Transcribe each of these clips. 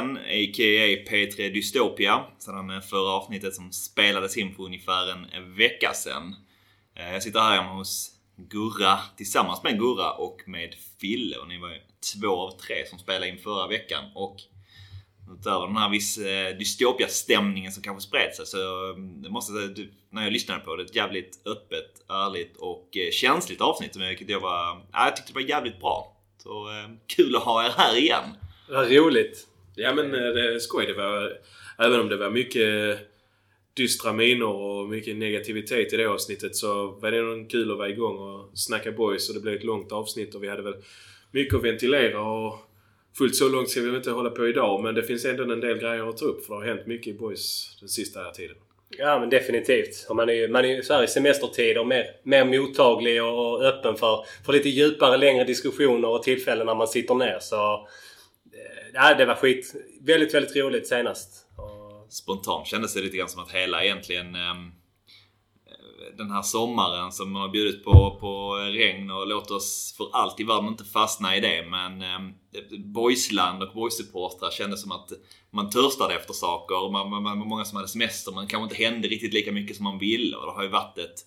Boyspodden, a.k.a. P3 Dystopia. Sedan eh, förra avsnittet som spelades in för ungefär en eh, vecka sedan. Eh, jag sitter här hemma hos Gurra tillsammans med Gurra och med Fille. Och ni var ju två av tre som spelade in förra veckan. Och utöver den här viss dystopia-stämningen som kanske spred sig så jag måste jag säga, när jag lyssnade på det, ett jävligt öppet, ärligt och känsligt avsnitt. Vilket jag var, jag tyckte det var jävligt bra. Så kul att ha er här igen. Vad roligt. Ja men eh, det är skoj. Det var, även om det var mycket dystra miner och mycket negativitet i det avsnittet så var det nog kul att vara igång och snacka boys och det blev ett långt avsnitt och vi hade väl mycket att ventilera och fullt så långt ska vi väl inte hålla på idag men det finns ändå en del grejer att ta upp för det har hänt mycket i boys den sista här tiden. Ja men definitivt. Och man är ju man är ju så här i semestertider mer, mer mottaglig och öppen för, för lite djupare, längre diskussioner och tillfällen när man sitter ner. Så ja, det var skit. Väldigt, väldigt roligt senast. Och, Spontant kändes det lite grann som att hela egentligen ehm, den här sommaren som har bjudit på, på regn och låt oss för allt i världen inte fastna i det. Men eh, boysland och boysupportrar kändes som att man törstade efter saker. Man, man, man var många som hade semester men kanske inte hände riktigt lika mycket som man ville. Och det har ju varit ett,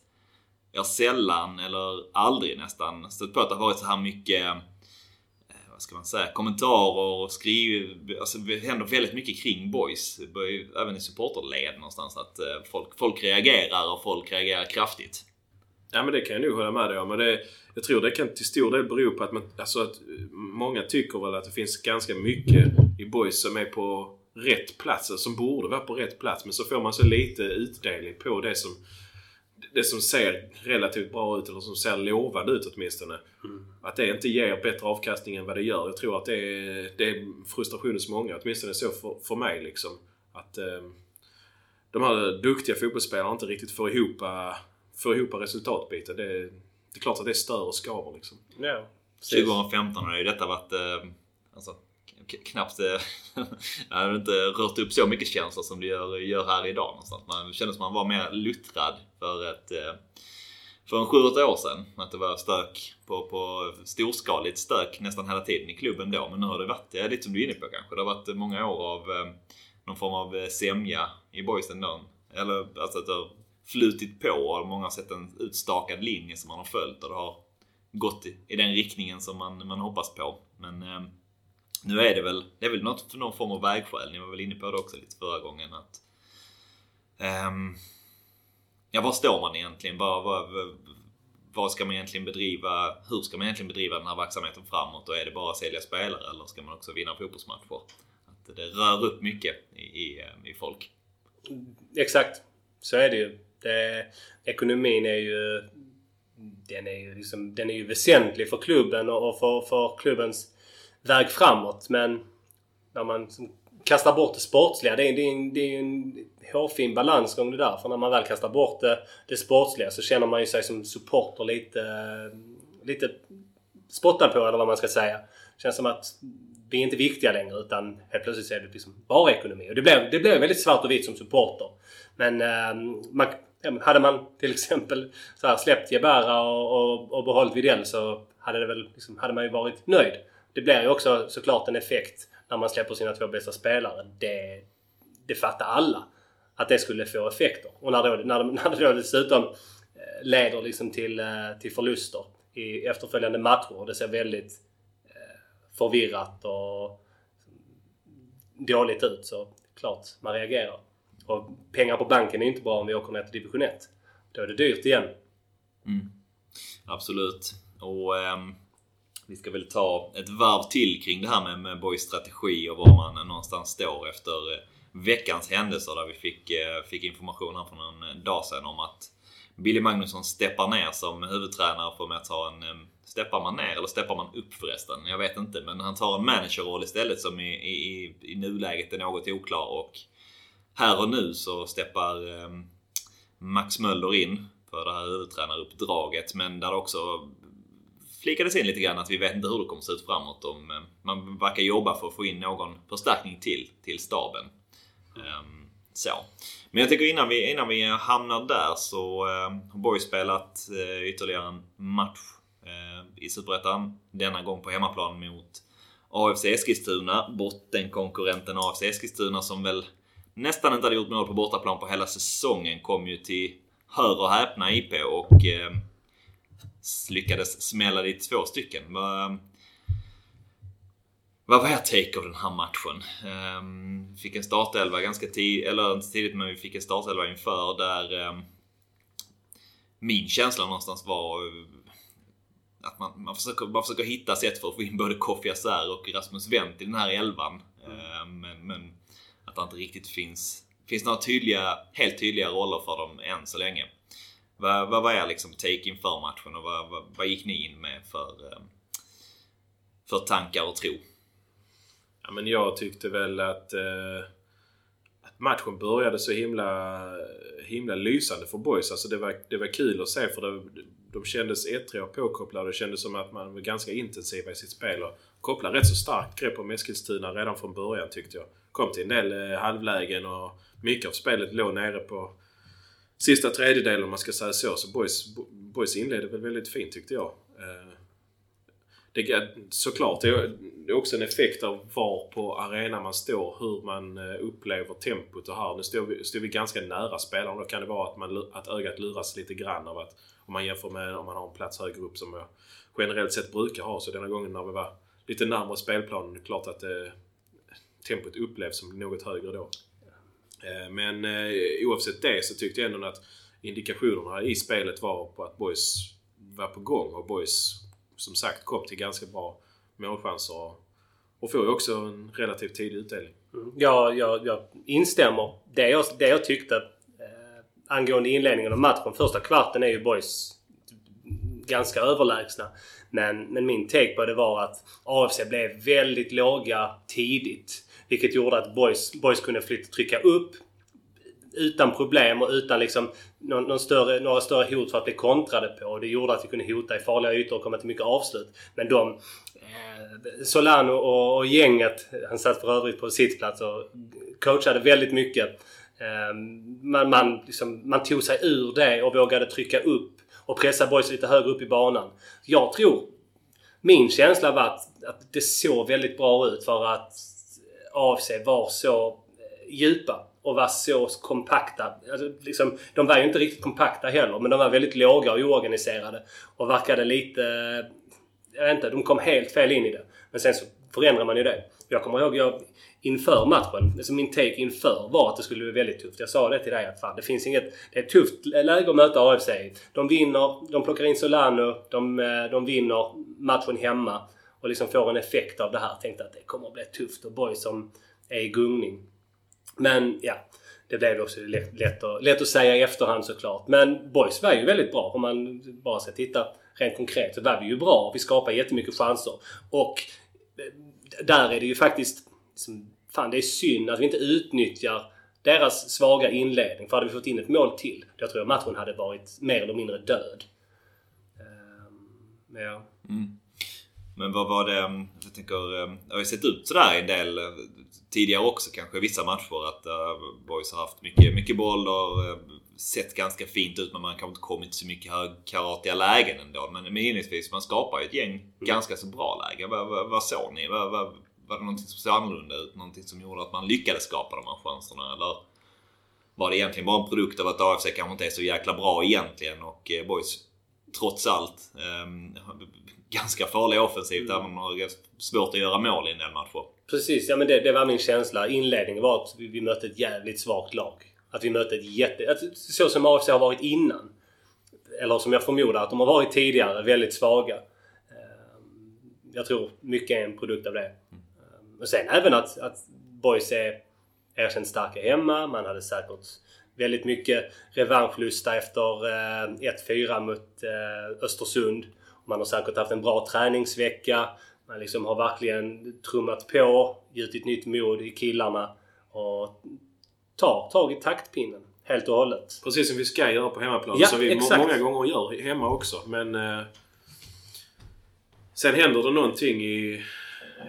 jag sällan eller aldrig nästan stött på att det har varit så här mycket ska man säga, kommentarer och skriv... Alltså det händer väldigt mycket kring boys. Även i supporterled någonstans. Att eh, folk, folk reagerar och folk reagerar kraftigt. Ja men det kan jag nog hålla med dig om. Men det, jag tror det kan till stor del bero på att, man, alltså att många tycker väl att det finns ganska mycket i boys som är på rätt plats. Alltså, som borde vara på rätt plats. Men så får man så lite utdelning på det som, det som ser relativt bra ut eller som ser lovande ut åtminstone. Att det inte ger bättre avkastning än vad det gör. Jag tror att det är, det är frustration hos många. Åtminstone så för, för mig liksom. Att eh, de här duktiga fotbollsspelarna inte riktigt får ihop, eh, får ihop resultatbiten. Det, det är klart att det stör och skaver liksom. ja, precis. 2015 har ju detta varit... Eh, alltså, knappt... Eh, jag inte rört upp så mycket känslor som det gör, gör här idag någonstans. Man kände som man var mer luttrad för ett... Eh, för en 7-8 år sedan. Att det var stök på, på storskaligt stök nästan hela tiden i klubben då. Men nu har det varit, ja, lite som du är inne på kanske. Det har varit många år av eh, någon form av sämja i boysen då. Eller alltså att det har flutit på och många har sett en utstakad linje som man har följt och det har gått i, i den riktningen som man, man hoppas på. Men eh, nu är det väl, det är väl något för någon form av vägskäl. Ni var väl inne på det också lite förra gången att Um, Ja, var står man egentligen? Vad, vad, vad ska man egentligen bedriva? Hur ska man egentligen bedriva den här verksamheten framåt? Och är det bara att sälja spelare eller ska man också vinna fotbollsmatcher? Att det rör upp mycket i, i, eh, i folk. Exakt. Så är det ju. Det, ekonomin är ju... Den är ju, liksom, den är ju väsentlig för klubben och och för, för klubbens väg framåt. Men när man kastar bort det sportsliga. Det är, det är, en, det är en hårfin balansgång det där. För när man väl kastar bort det, det sportsliga så känner man ju sig som supporter lite, lite spottad på eller vad man ska säga. Det Känns som att vi är inte viktiga längre utan helt plötsligt så är det liksom bara ekonomi. Och det blev, det blev väldigt svart och vitt som supporter. Men ehm, man, hade man till exempel så här, släppt Jebara och, och, och behållit Widell så hade, det väl, liksom, hade man ju varit nöjd. Det blir ju också såklart en effekt när man släpper sina två bästa spelare. Det, det fattar alla. Att det skulle få effekter. Och när, då, när, när det då dessutom eh, leder liksom till, eh, till förluster i efterföljande matcher. Och det ser väldigt eh, förvirrat och dåligt ut. Så klart man reagerar. Och pengar på banken är inte bra om vi åker ner till division 1. Då är det dyrt igen. Mm. Absolut. Och ehm, vi ska väl ta ett varv till kring det här med, med Boys strategi och var man någonstans står efter eh, veckans händelser där vi fick, eh, fick information här för någon eh, dag sedan om att Billy Magnusson steppar ner som huvudtränare för att ta en... Steppar man ner eller steppar man upp förresten? Jag vet inte. Men han tar en managerroll istället som i, i, i- i nuläget är något oklar och här och nu så steppar Max Möller in för det här huvudtränaruppdraget. Men där det också flikades in lite grann att vi vet inte hur det kommer se ut framåt. Om eh, man verkar jobba för att få in någon förstärkning till, till staben. Ehm, så. Men jag tycker innan vi, innan vi hamnar där så ehm, har Borg spelat eh, ytterligare en match eh, i Superettan. Denna gång på hemmaplan mot AFC Eskilstuna. Bottenkonkurrenten AFC Eskilstuna som väl nästan inte hade gjort mål på bortaplan på hela säsongen kom ju till, hör och häpna, IP och ehm, lyckades smälla dit två stycken. Vad var er take av den här matchen? Um, fick en startelva ganska tidigt, eller inte tidigt men vi fick en startelva inför där um, min känsla någonstans var eh, att man, man, försöker, man försöker hitta sätt för att få in både Kofi Asär och Rasmus Wendt i den här elvan. Mm. Men, men, att det inte riktigt finns, finns några tydliga, helt tydliga roller för dem än så länge. Vad, vad var er liksom take inför matchen och vad, vad, vad gick ni in med för, ehm, för tankar och tro? Ja, men jag tyckte väl att, eh, att matchen började så himla, himla lysande för boys. Alltså det var, det var kul att se för det, de kändes ettriga och påkopplade. Det kändes som att man var ganska intensiva i sitt spel och kopplade rätt så starkt grepp om Eskilstuna redan från början tyckte jag. Kom till en del eh, halvlägen och mycket av spelet låg nere på sista tredjedelen om man ska säga så. Så boys, boys inledde väl väldigt fint tyckte jag. Eh, det, såklart, det är också en effekt av var på arenan man står, hur man eh, upplever tempot och här. Nu står vi, står vi ganska nära spelaren. Då kan det vara att, man, att ögat luras lite grann av att om man jämför med om man har en plats högre upp som jag generellt sett brukar ha. Så denna gången när vi var lite närmare spelplanen, det är klart att eh, tempot upplevs som något högre då. Eh, men eh, oavsett det så tyckte jag ändå att indikationerna i spelet var på att boys var på gång och boys som sagt kom till ganska bra målchanser och får ju också en relativt tidig utdelning. Mm. Ja, jag, jag instämmer. Det jag, det jag tyckte eh, angående inledningen av matchen. Första kvarten är ju boys ganska överlägsna. Men, men min take på det var att AFC blev väldigt låga tidigt. Vilket gjorde att boys, boys kunde flytta, trycka upp utan problem och utan liksom någon, någon större, några större hot för att bli kontrade på. Det gjorde att vi kunde hota i farliga ytor och komma till mycket avslut. Men de... Eh, Solano och, och gänget, han satt för övrigt på sittplats och coachade väldigt mycket. Ehm, man, man, liksom, man tog sig ur det och vågade trycka upp och pressa boys lite högre upp i banan. Jag tror... Min känsla var att, att det såg väldigt bra ut för att AFC var så eh, djupa och var så kompakta. Alltså, liksom, de var ju inte riktigt kompakta heller men de var väldigt låga och oorganiserade. Och verkade lite... Jag vet inte, de kom helt fel in i det. Men sen så förändrar man ju det. Jag kommer ihåg jag, inför matchen, alltså min take inför var att det skulle bli väldigt tufft. Jag sa det till dig att fan, det finns inget... Det är ett tufft läge att möta AFC De vinner, de plockar in Solano, de, eh, de vinner matchen hemma och liksom får en effekt av det här. Tänkte att det kommer att bli tufft och boys som är i gungning. Men ja, det blev också lätt, lätt, att, lätt att säga i efterhand såklart. Men Boys var ju väldigt bra. Om man bara ska titta rent konkret så var vi ju bra. Vi skapade jättemycket chanser. Och eh, där är det ju faktiskt... Liksom, fan, det är synd att vi inte utnyttjar deras svaga inledning. För hade vi fått in ett mål till, då tror jag matchen hade varit mer eller mindre död. Um, ja. Mm. Men vad var det, jag tänker, det har ju sett ut sådär en del tidigare också kanske vissa matcher att uh, Boys har haft mycket, mycket boll och uh, sett ganska fint ut men man kanske inte kommit så mycket högkaratiga lägen ändå. Men, men inledningsvis, man skapar ju ett gäng mm. ganska så bra lägen. Vad, vad, vad såg ni? Vad, vad, var det någonting som såg annorlunda ut? Någonting som gjorde att man lyckades skapa de här chanserna? Eller var det egentligen bara en produkt av att AFC kanske inte är så jäkla bra egentligen och Boys trots allt um, ganska farliga offensivt mm. även om de har svårt att göra mål i en del matcher. Precis, ja men det, det var min känsla. Inledningen var att vi, vi mötte ett jävligt svagt lag. Att vi mötte ett jätte... Så som AFC har varit innan. Eller som jag förmodar att de har varit tidigare, väldigt svaga. Ehm, jag tror mycket är en produkt av det. Ehm, och sen även att, att Boys är erkänt starka hemma. Man hade säkert väldigt mycket revanschlusta efter 1-4 eh, mot eh, Östersund. Man har säkert haft en bra träningsvecka. Man liksom har verkligen trummat på, gjutit nytt mod i killarna och tar tag i taktpinnen helt och hållet. Precis som vi ska göra på hemmaplan. Ja, som vi exakt. många gånger gör hemma också. Men eh, sen händer det någonting i,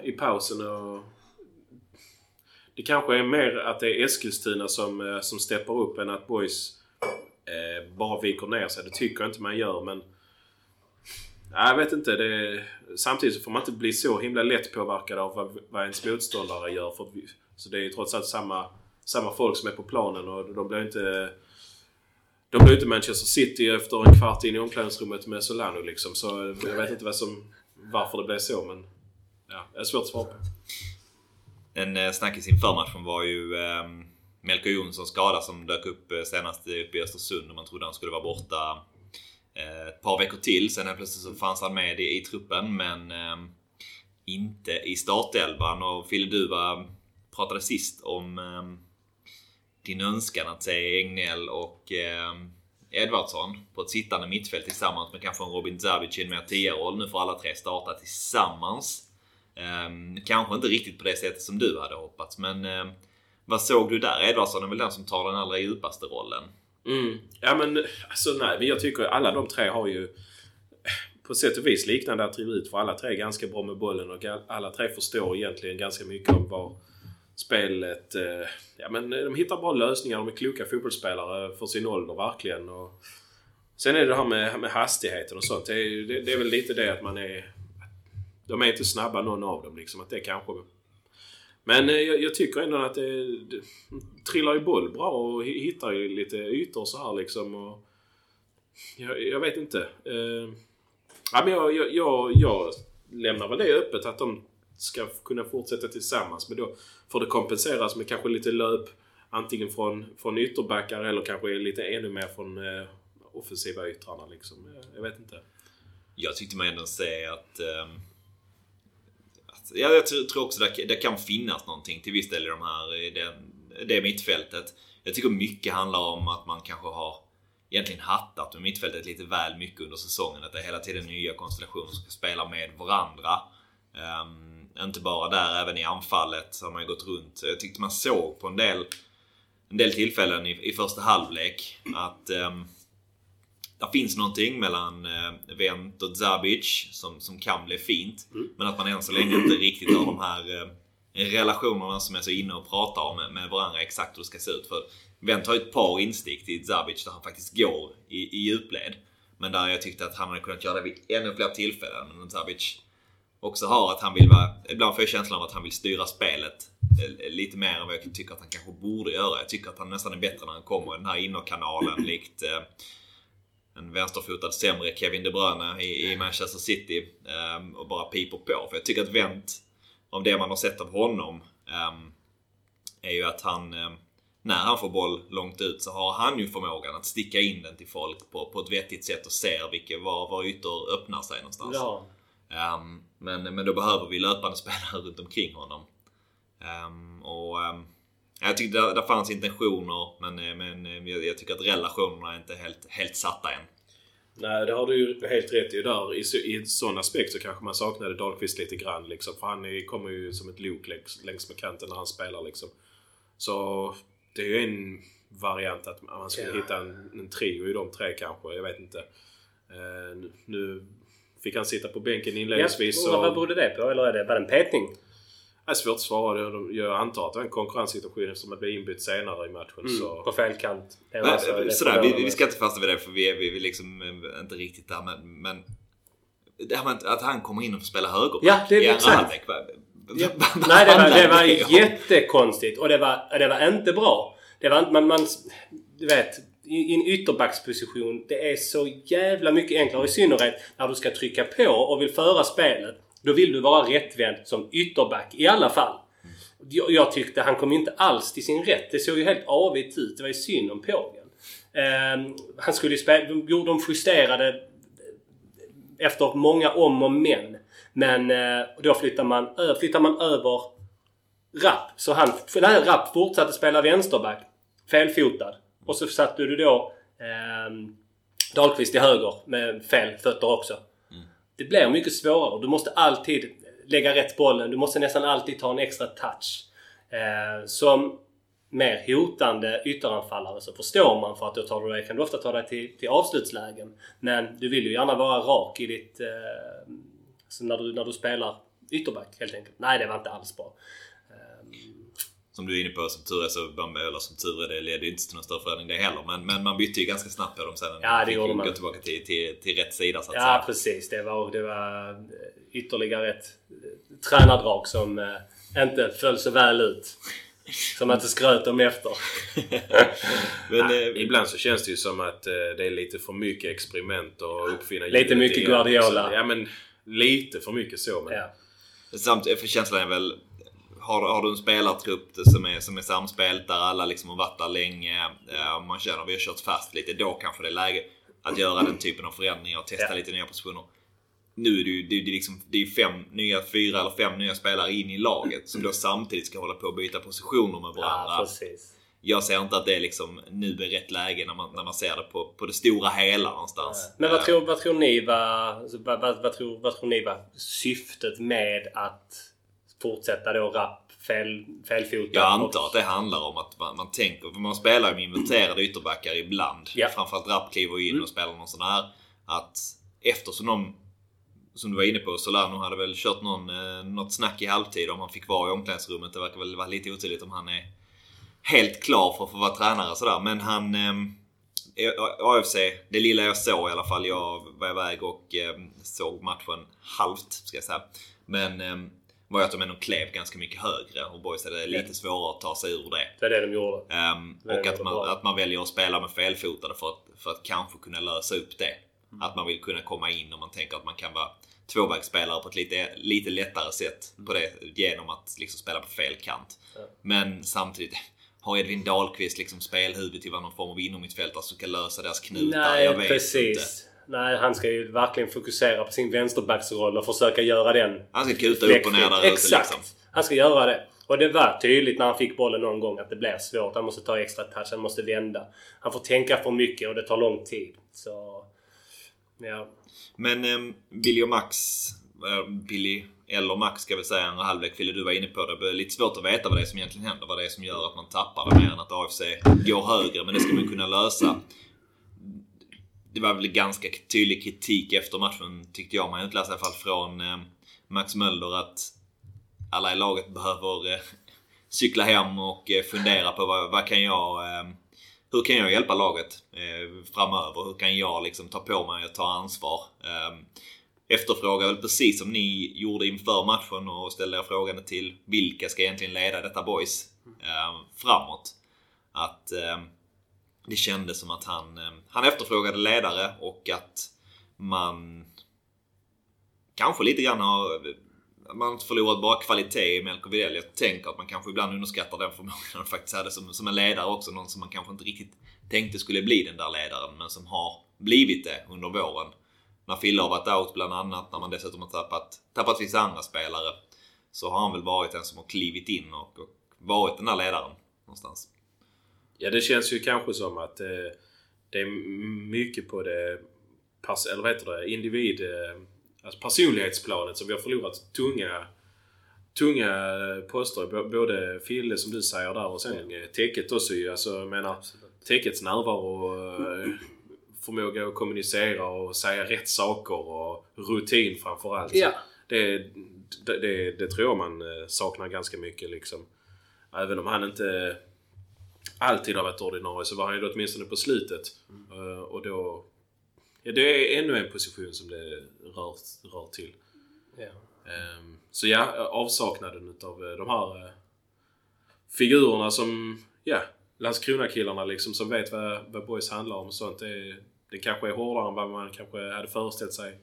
i pausen och det kanske är mer att det är Eskilstuna som, eh, som steppar upp än att Boys eh, bara viker ner sig. Det tycker jag inte man gör men... Jag vet inte. Det, samtidigt så får man inte bli så himla lätt påverkad av vad, vad ens motståndare gör. För, så det är ju trots allt samma, samma folk som är på planen och de blir inte... De blir inte Manchester City efter en kvart in i omklädningsrummet med Solano liksom. Så jag vet inte vad som, varför det blev så men... Ja, det är svårt att svara på. En eh, snackis inför matchen var ju eh, Melker Jonssons skada som dök upp eh, senast uppe i Östersund och man trodde han skulle vara borta Eh, ett par veckor till. Sen helt plötsligt så fanns han med i, i truppen men eh, inte i startelvan. Och Fille, du var, pratade sist om eh, din önskan att se Egnell och eh, Edvardsson på ett sittande mittfält tillsammans med kanske en Robin Zavic i en mer 10-roll. Nu får alla tre starta tillsammans. Um, kanske inte riktigt på det sättet som du hade hoppats men um, vad såg du där? Edvardsson är väl den som tar den allra djupaste rollen? Mm. Ja men alltså nej, men jag tycker alla de tre har ju på sätt och vis liknande attribut för alla tre är ganska bra med bollen och alla tre förstår egentligen ganska mycket om vad spelet... Eh, ja men de hittar bra lösningar. De är kloka fotbollsspelare för sin ålder verkligen. Och sen är det det här med, med hastigheten och sånt. Det är, det, det är väl lite det att man är de är inte snabba någon av dem liksom. Att det kanske... Men eh, jag, jag tycker ändå att det, det trillar ju boll bra och hittar ju lite ytor så här liksom. Och jag, jag vet inte. Uh, ja, men jag, jag, jag, jag lämnar väl det öppet att de ska kunna fortsätta tillsammans. Men då får det kompenseras med kanske lite löp antingen från, från ytterbackar eller kanske lite ännu mer från uh, offensiva yttrarna liksom. Jag, jag, vet inte. Jag tyckte man ändå se att ehm, exakt. Ja, jag tror också det, det kan finnas någonting till viss del i de här, i det, det mittfältet. Jag tycker mycket handlar om att man kanske har egentligen hattat med mittfältet lite väl mycket under säsongen. Att det är hela tiden nya konstellationer som ska spela med varandra. Um, inte bara där, även i anfallet så har man ju gått runt. Jag tyckte man såg på en del, en del tillfällen i, i första halvlek att um, det finns någonting mellan eh, Wendt och Zabic som, som kan bli fint. Mm. Men att man än så länge inte riktigt har de här eh, relationerna som är så inne och pratar om med, med varandra exakt hur det ska se ut. För Wendt har ju ett par instick till Zabic där han faktiskt går i, i djupled. Men där jag tyckte att han hade kunnat göra det vid ännu fler tillfällen. Men Zabic också har att han vill vara... Ibland får jag känslan av att han vill styra spelet eh, lite mer än vad jag tycker att han kanske borde göra. Jag tycker att han nästan är bättre när han kommer i den här innerkanalen likt eh, en vänsterfotad sämre Kevin De Bruyne i, i Manchester City um, och bara piper på. För jag tycker att Wendt, av det man har sett av honom, um, är ju att han, um, när han får boll långt ut så har han ju förmågan att sticka in den till folk på, på ett vettigt sätt och ser vilka, var, var ytor öppnar sig någonstans. Ja. men, men då behöver vi löpande spelare runt omkring honom. och jag tyckte det, det fanns intentioner men, eh, men eh, jag, jag, tycker att relationerna är inte helt, helt satta än. Nej, det har du ju helt rätt i. Där, I, I en sån aspekt så kanske man saknade Dahlqvist lite grann. Liksom, för han är, kommer ju som ett lok längs, längs med kanten när han spelar. Liksom. Så det är ju en variant att man skulle ja. hitta en, en trio i de tre kanske. Jag vet inte. Uh, nu fick han sitta på bänken inledningsvis. Ja, och, vad berodde det på? Eller är det bara en petning? Det är svårt att svara. Jag antar att det var en konkurrenssituation eftersom att bli inbytt senare i matchen. Mm, så. På fel kant. Nej, sådär, vi, vi, ska inte fastna vid det för vi är, vi är liksom eh, inte riktigt där. Men, men det här med att han kommer in och får spela högerback ja, det är exakt. Ja. Nej, det var, det var jättekonstigt och det var, det var inte bra. Det var man, man du vet, i en ytterbacksposition. Det är så jävla mycket enklare. I synnerhet när du ska trycka på och vill föra spelet. Då vill du vara rättvänd som ytterback i alla fall. Jag, jag tyckte han kom inte alls till sin rätt. Det såg ju helt avigt ut. Det var ju synd om pågen. Eh, han skulle ju spela... De, de justerade efter många om och men. Men eh, då flyttar man, flyttar man över Rapp. Så han... Nej, Rapp fortsatte spela vänsterback. Felfotad. Och så satte du då eh, Dahlqvist i höger med fel fötter också det blir mycket svårare. Du måste alltid lägga rätt bollen. Du måste nästan alltid ta en extra touch. Eh, som mer hotande ytteranfallare så förstår man för att då tar du dig, kan du ofta ta dig till, till avslutslägen. Men du vill ju gärna vara rak i ditt... Eh, alltså när, du, när du spelar ytterback helt enkelt. Nej, det var inte alls bra. Eh, som du är inne på, som tur är så, eller som tur är, det ledde inte till någon större förändring det heller. Men, men man bytte ju ganska snabbt på dem sen. Ja, det gjorde man. Gå tillbaka till, till, till rätt sida så att Ja, säga. precis. Det var, det var ytterligare ett eh, tränardrag som eh, inte föll så väl ut. Som man inte skröt om efter. Men, Ja, eh, ibland så känns det ju som att eh, det är lite för mycket experiment och uppfinna Lite mycket. Guardiola. Ja men lite för mycket så. Men Ja. Samtidigt, för känslan är väl... Har, har du en spelartrupp som är, som är samspelt där alla liksom har varit där länge. Eh, man känner att vi har kört fast lite. Då kanske det är läge att göra den typen av förändringar och testa Ja. lite nya positioner. Nu är det ju det, är- liksom, det är fem nya, fyra eller fem nya spelare in i laget som då samtidigt ska hålla på och byta positioner med varandra. ja, jag ser inte att det är liksom nu är rätt läge när man, när man ser det på, på det stora hela någonstans. Men vad Eh, tror, vad tror ni var, alltså, vad, vad, vad, tror, vad tror ni var syftet med att fortsätta då rapp fel, felfotad? Jag antar och- att det handlar om att man, man tänker, för man spelar ju med inverterade ytterbackar ibland. Ja. Framförallt Rapp kliver in Mm. och spelar någon sån här. Att eftersom de, som du var inne på, Solano hade väl kört någon, eh, något snack i halvtid om han fick vara i omklädningsrummet. Det verkar väl vara lite otydligt om han är helt klar för att få vara tränare och sådär. Men han... ehm, AFC, det lilla jag såg i alla fall. Jag var iväg och eh, såg matchen halvt, ska jag säga. Men eh, var ju att de ändå klev ganska mycket högre och boys hade lite svårare att ta sig ur det. Det var det de gjorde. Det och att man, bra. att man väljer att spela med felfotade för att, för att kanske kunna lösa upp det. Mm. Att man vill kunna komma in och man tänker att man kan vara tvåvägsspelare på ett lite, lite lättare sätt på det genom att liksom spela på fel kant. Ja. Men samtidigt har Edvin Dahlqvist liksom spelhuvud till vad någon form av innermittfältare som kan lösa deras knutar? Nej, jag vet precis. inte. Nej, han ska ju verkligen fokusera på sin vänsterbacksroll och försöka göra den Han ska kuta upp och ner där ute Exakt! liksom. Han ska göra det. Och det var tydligt när han fick bollen någon gång att det blir svårt. Han måste ta extra touch, han måste vända. Han får tänka för mycket och det tar lång tid. Så... Ja. Men eh, Billy och Max, eh, Billy eller Max ska vi säga, andra halvlek, Fille du var inne på det. Det är lite svårt att veta vad det är som egentligen händer. Vad det är som gör att man tappar det mer än att AFC går högre. Men det ska man kunna lösa. Det var väl ganska tydlig kritik efter matchen tyckte jag man utläste i alla fall från eh, Max Mölder att alla i laget behöver eh, cykla hem och eh, fundera på vad, vad kan jag hur kan jag hjälpa laget framöver? Hur kan jag liksom ta på mig och ta ansvar? Ehm, Efterfrågar väl precis som ni gjorde inför matchen och ställde er frågan till vilka ska egentligen leda detta boys ehm, framåt? Att ehm, det kändes som att han, eh, han efterfrågade ledare och att man kanske lite grann har man har inte förlorat bara kvalitet i Melker Widell. Jag tänker att man kanske ibland underskattar den förmågan han faktiskt hade som, som en ledare också. Någon som man kanske inte riktigt tänkte skulle bli den där ledaren men som har blivit det under våren. När Fille har varit out bland annat, när man dessutom har tappat, tappat vissa andra spelare. Så har han väl varit den som har klivit in och, och varit den där ledaren någonstans. Ja, det känns ju kanske som att eh, det är mycket på det pers- eller vad heter det, individ... Eh, alltså personlighetsplanet som vi har förlorat tunga tunga poster. Både Fille som du säger där och sen eh, Täcket också ju. Alltså jag menar Täckets närvaro och eh, förmåga att kommunicera och säga rätt saker och rutin framförallt. Ja. Det, det, det, det tror jag man eh, saknar ganska mycket liksom. Även om han inte alltid har varit ordinarie så var han ju åtminstone på slutet. Eh, och då... Ja, det är ännu en position som det rör, rör till. Ehm, Så ja, avsaknaden utav eh, de här eh, figurerna som, ja, Landskrona-killarna liksom som vet vad, vad boys handlar om och sånt. Det, det kanske är hårdare än vad man kanske hade föreställt sig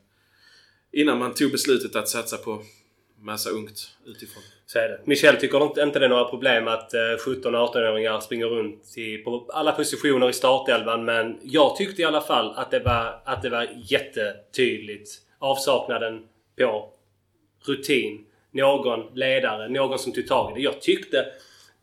innan man tog beslutet att satsa på massa ungt utifrån. Så är det. Michel tycker inte, inte det är några problem att eh, 17-18-åringar springer runt i, på alla positioner i startelvan. Men jag tyckte i alla fall att det var, att det var jättetydligt. Avsaknaden på rutin. Någon ledare, någon som tog tag i det. Jag tyckte...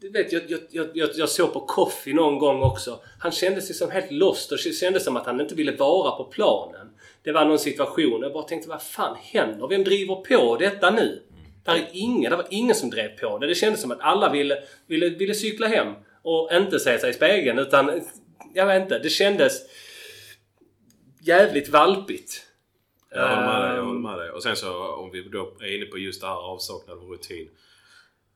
Du vet, jag, jag, jag, jag, jag såg på Koffi någon gång också. Han kände sig som helt lost och det kändes som att han inte ville vara på planen. Det var någon situation. Jag bara tänkte, vad fan händer? Vem driver på detta nu? Det, är ingen, det var ingen som drev på det. Det kändes som att alla ville, ville, ville cykla hem och inte se sig i spegeln utan... Jag vet inte. Det kändes jävligt valpigt. Jag håller med dig, jag Ehm, håller med dig. Och sen så om vi då är inne på just det här avsaknad av rutin.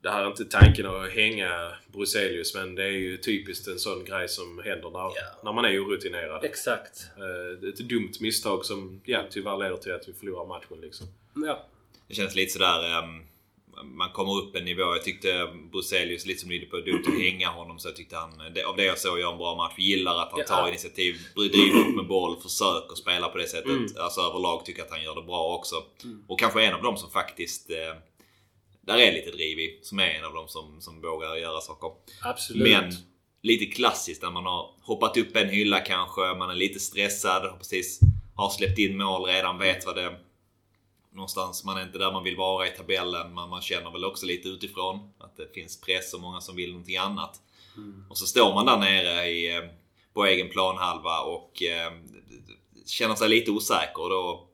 det här är inte tanken att hänga Bruzelius men det är ju typiskt en sån grej som händer när, Ja. när man är orutinerad. Exakt. Eh, Ett dumt misstag som ja, tyvärr leder till att vi förlorar matchen liksom. Ja. Det känns lite sådär... ehm, man kommer upp en nivå. Jag tyckte Bruzelius, lite som du är på, dumt att hänga honom. Så jag tyckte han, av det jag såg, gör en bra match. Gillar att han tar initiativ, driver upp med boll, försöker spela på det sättet. Mm. Alltså överlag tycker jag att han gör det bra också. Och kanske en av dem som faktiskt... Eh, där är lite driv i. Som är en av dem som, som vågar göra saker. Absolut. Men lite klassiskt när man har hoppat upp en hylla kanske, man är lite stressad, precis har släppt in mål redan, vet vad det Någonstans, man är inte där man vill vara i tabellen, men man känner väl också lite utifrån att det finns press och många som vill någonting annat. Och så står man där nere i, eh, på egen planhalva och eh, känner sig lite osäker och då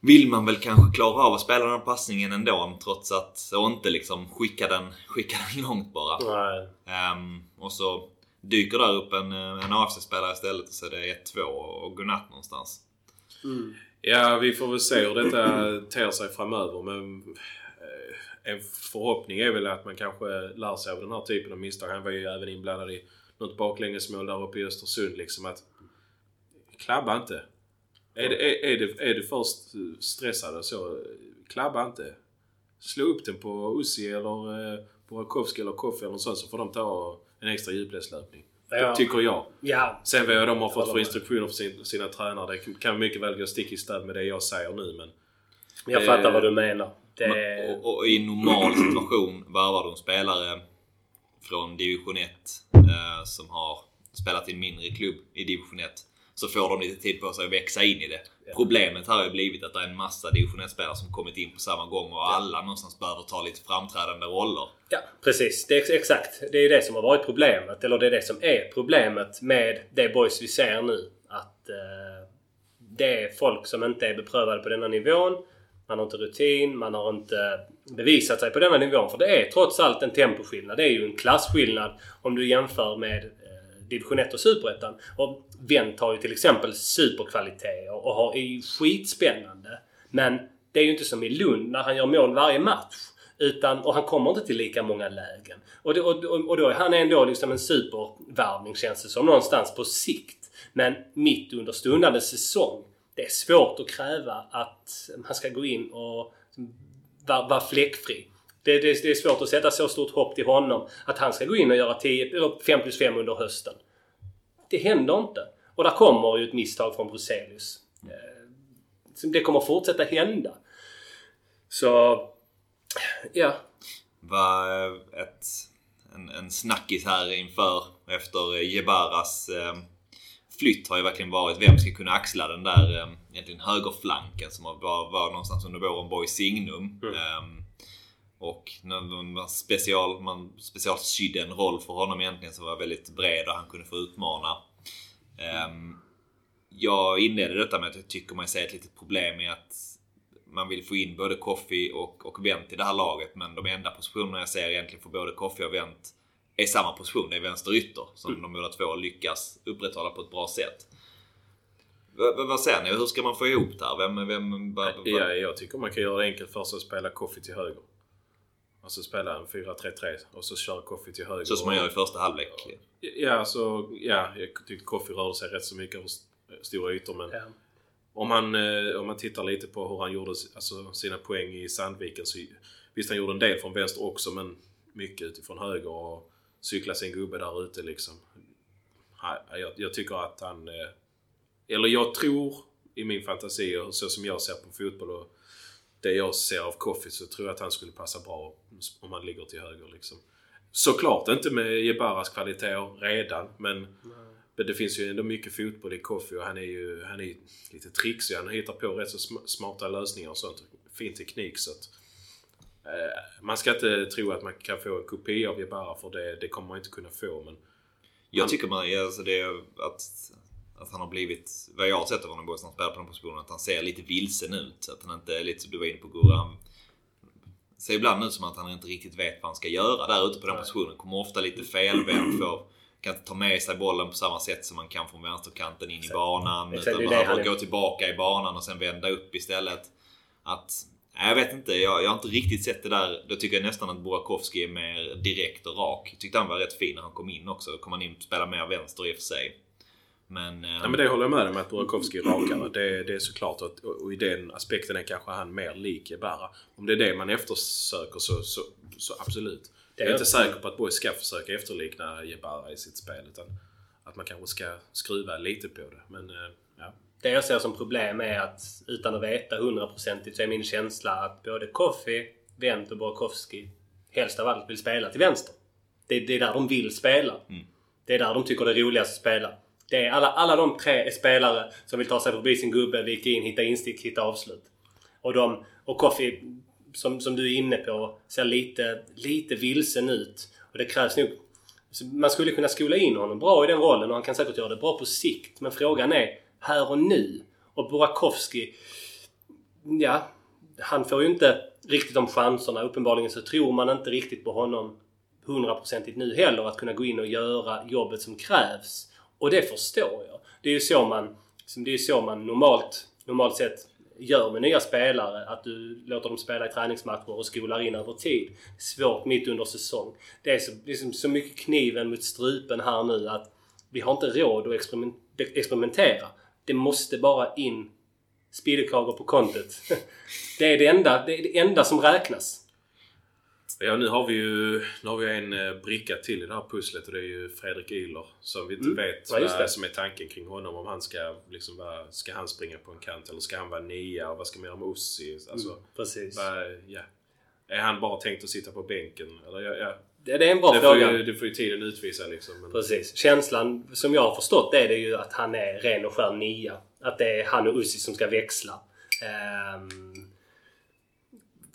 vill man väl kanske klara av att spela den här passningen ändå trots att, och inte liksom skicka den, skicka den långt bara. Ehm, och så dyker där upp en, eh, en AFC-spelare istället och så är det 1-2 och godnatt någonstans. Mm. Ja, vi får väl se hur detta ter sig framöver men eh, en förhoppning är väl att man kanske lär sig av den här typen av misstag. Han var ju även inblandad i något baklängesmål där uppe i Östersund liksom att klabba inte. Är, det, är, är, det, är du först stressad och så, klabba inte. Slå upp den på Ussi eller eh, på Rakowski eller Koffe eller något sånt så får de ta en extra djupledslöpning. Ja. Tycker jag. Ja. Sen vad de har fått för instruktioner från sin, sina tränare, det kan mycket väl gå stick i stäv med det jag säger nu men... Jag fattar Eh, vad du menar. Det... Och, och i normal situation värvar de spelare från division 1 eh, som har spelat i en mindre klubb i division 1. Så får de lite tid på sig att växa in i det. Problemet här har ju blivit att det är en massa division 1-spelare som kommit in på samma gång och alla någonstans behöver ta lite framträdande roller. Ja, precis. Det är ex- exakt. Det är det som har varit problemet. Eller det är det som är problemet med det boys vi ser nu. Att eh, det är folk som inte är beprövade på denna nivån. Man har inte rutin, man har inte bevisat sig på denna nivån. För det är trots allt en temposkillnad. Det är ju en klasskillnad om du jämför med division 1 och superettan. Och Wendt har ju till exempel superkvaliteter och har, är ju skitspännande. Men det är ju inte som i Lund när han gör mål varje match. Utan, och han kommer inte till lika många lägen. Och, det, och, och och då är han ändå liksom en supervärvning känns det som någonstans på sikt. Men mitt under stundande säsong. Det är svårt att kräva att han ska gå in och vara vara fläckfri. Det, det, det är svårt att sätta så stort hopp till honom. Att han ska gå in och göra 10, eller 5 plus 5 under hösten. Det händer inte. Och där kommer ju ett misstag från Bruzelius. Eh, Det kommer fortsätta hända. Så... Ja. var eh, ett, en, en snackis här inför efter eh, Jebaras eh, flytt har ju verkligen varit vem ska kunna axla den där eh, egentligen högerflanken som var, var, var någonstans under våren Boy Signum. Mm. Ehm, och man special, man specialsydde en roll för honom egentligen som var väldigt bred och han kunde få utmana. Ehm, jag inledde detta med att jag tycker man ser ett litet problem i att man vill få in både Koffi och, och Wendt i det här laget. Men de enda positionerna jag ser egentligen för både Koffi och Wendt är samma position. Det är vänster ytter som de båda två lyckas upprätthålla på ett bra sätt. V vad säger ni? Hur ska man få ihop det här? Vem, vem, Ja, jag tycker man kan göra det enkelt för sig att spela Koffi till höger. Alltså spela en 4-3-3 och så kör Koffi till höger. Så som man gör i första halvlek. Ja, så, ja, jag tyckte Koffi rörde sig rätt så mycket över st- stora ytor men ja. om, man, eh, om man tittar lite på hur han gjorde alltså, sina poäng i Sandviken så visst han gjorde en del från vänster också men mycket utifrån höger och cykla sin gubbe där ute liksom. Ja, Jag, jag tycker att han... eh, Eller jag tror i min fantasi och så som jag ser på fotboll och det jag ser av Koffi så tror jag att han skulle passa bra om han ligger till höger liksom. Såklart inte med Jebaras kvaliteter redan men men det finns ju ändå mycket fotboll i Koffi och han är ju han är lite trixig. Han hittar på rätt så sm- smarta lösningar och sånt. Fin teknik så att... Eh, man ska inte tro att man kan få en kopia av Jebara för det, det kommer man inte kunna få men... Jag tycker man, alltså det är att, att han har blivit, vad jag har sett av honom han spelar på den positionen, att han ser lite vilsen ut. Att han inte är lite som du var inne på Gurra. Han ser ibland ut som att han inte riktigt vet vad han ska göra där ute på den positionen. Kommer ofta lite felvänd, får, kan inte ta med sig bollen på samma sätt som man kan från vänsterkanten in i banan. Exakt, Utan han är- gå tillbaka i banan och sen vända upp istället. Att Nej, Jag vet inte, jag, jag har inte riktigt sett det där. Då tycker jag nästan att Burakovsky är mer direkt och rak. Jag tyckte han var rätt fin när han kom in också. Då kom han in och spelade mer vänster i och för sig. Men... eh, Ja, men det håller jag med om att Burakovsky är rakare. Det, det är såklart att, och i den aspekten är kanske han mer lik Ibarra. Om det är det man eftersöker så, så, så absolut. Det jag är inte säker på att Boys ska försöka efterlikna Jebara i sitt spel. Utan att man kanske ska skruva lite på det. Men eh, ja. Det jag ser som problem är att utan att veta hundraprocentigt så är min känsla att både Koffi, Wendt och Burakovsky helst av allt vill spela till vänster. Det, det är där de vill spela. Det är där de tycker det är roligast att spela. Det är alla, alla de tre spelare som vill ta sig förbi sin gubbe, vika in, hitta instick, hitta avslut. Och, de, och Koffi, som, som du är inne på, ser lite, lite vilsen ut. Och det krävs nog... Man skulle kunna skola in honom bra i den rollen och han kan säkert göra det bra på sikt. Men frågan är här och nu. Och Burakovsky... Ja, han får ju inte riktigt de chanserna. Uppenbarligen så tror man inte riktigt på honom hundraprocentigt nu heller. Att kunna gå in och göra jobbet som krävs. Och det förstår jag. Det är ju så man, liksom, det är så man normalt, normalt sett gör med nya spelare. Att du låter dem spela i träningsmatcher och skolar in över tid. Svårt mitt under säsong. Det är så, liksom så mycket kniven mot strupen här nu att vi har inte råd att experiment- experimentera. Det måste bara in spillekakor på kontot. Det är det enda, det är det enda som räknas. Ja, nu har vi ju nu har vi en eh, bricka till i det här pusslet och det är ju Fredrik Ihler. Som vi inte Mm. vet Ja, vad det. som är tanken kring honom. Om han ska liksom vara, ska han springa på en kant eller ska han vara nia? Och vad ska man göra med Ussi? Alltså, Mm, Precis. vad, ja. Är han bara tänkt att sitta på bänken? Eller, ja, ja. Det, det är en bra Det, får fråga. ju, det får ju tiden utvisa liksom. Men, Precis. Känslan som jag har förstått är det ju att han är ren och skär nia. Att det är han och Ussi som ska växla. Ehm,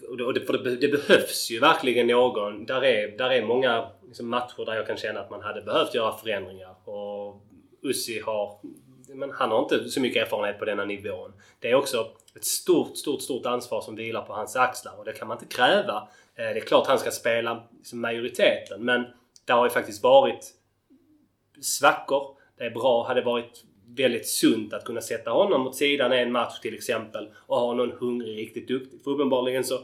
och det, och det, för det, det behövs ju verkligen någon. Där är, där är många liksom, matcher där jag kan känna att man hade behövt göra förändringar. Och Ussi har... Men han har inte så mycket erfarenhet på denna nivån. Det är också ett stort, stort, stort ansvar som vilar på hans axlar och det kan man inte kräva. Eh, det är klart han ska spela liksom, majoriteten men det har ju faktiskt varit svackor. Det är bra. Hade varit väldigt sunt att kunna sätta honom åt sidan en match till exempel och ha någon hungrig, riktigt duktig. För uppenbarligen så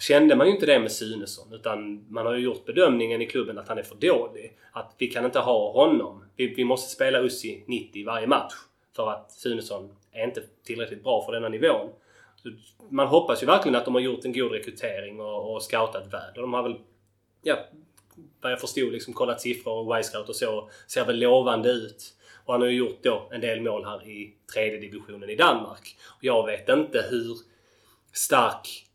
kände man ju inte det med Sunesson utan man har ju gjort bedömningen i klubben att han är för dålig. Att vi kan inte ha honom. Vi, vi måste spela Ussi 90 varje match för att Sunesson är inte tillräckligt bra för denna nivån. Så man hoppas ju verkligen att de har gjort en god rekrytering och, och scoutat väl. Och de har väl, ja, vad jag förstod, liksom kollat siffror och Y-scout och så. Ser väl lovande ut. Och han har ju gjort då en del mål här i tredje divisionen i Danmark. Och jag vet inte hur stark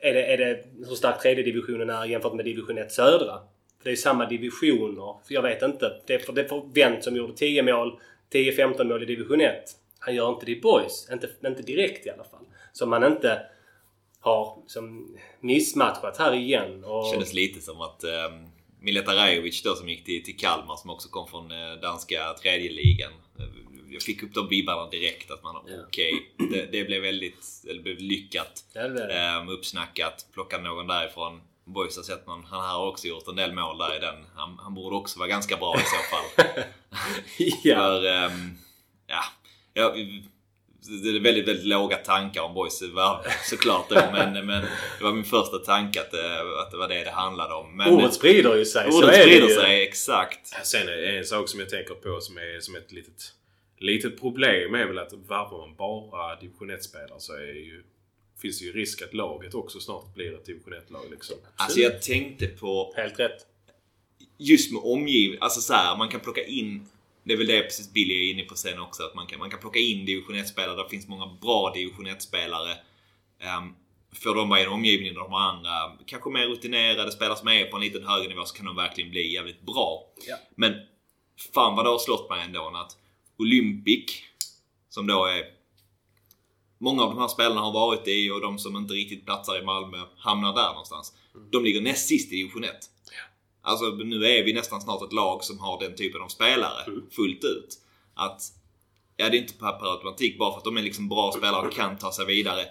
är det, är det hur stark tredje divisionen är jämfört med division 1 södra. För det är samma divisioner. För jag vet inte. Det är för, det är för Wendt som gjorde 10 mål, 10-15 mål i division 1. Han gör inte det i boys. Inte, inte direkt i alla fall. Som man inte har som missmatchat här igen. Och, kändes lite som att um Mileta Rajovic då som gick till, till Kalmar som också kom från eh, danska tredje ligan. Eh, Jag fick upp de vibbarna direkt att man okej, det, det blev väldigt eller blev lyckat. Ja, det det. Eh, uppsnackat, plockade någon därifrån. Boys har sett någon, han har också gjort en del mål där i den. Han, han borde också vara ganska bra i så fall. ja. För, ehm, ja, ja, det är väldigt, väldigt låga tankar om boys var såklart då, men, men det var min första tanke att det, att det var det det handlade om. Men, Ordet sprider ju sig. ordet sprider sig, exakt. Sen är det en sak som jag tänker på som är som ett litet, litet problem är väl att varvar man bara division 1-spelare så är ju, finns det ju risk att laget också snart blir ett division 1-lag liksom. Alltså jag tänkte på Helt rätt. just med omgivning, alltså så här, man kan plocka in det är väl det precis Billy är inne på sen också. Att man kan, man kan plocka in division 1-spelare. Det finns många bra division 1-spelare. Um, får de vara i en omgivning där de har andra, kanske mer rutinerade spelare som är på en lite högre nivå så kan de verkligen bli jävligt bra. Ja. Men fan vad det har slått mig ändå att Olympic, som då är Många av de här spelarna har varit i och de som inte riktigt platsar i Malmö hamnar där någonstans. De ligger näst sist i division 1. Alltså nu är vi nästan snart ett lag som har den typen av spelare fullt ut. Att, ja det är inte per, automatik bara för att de är liksom bra spelare och kan ta sig vidare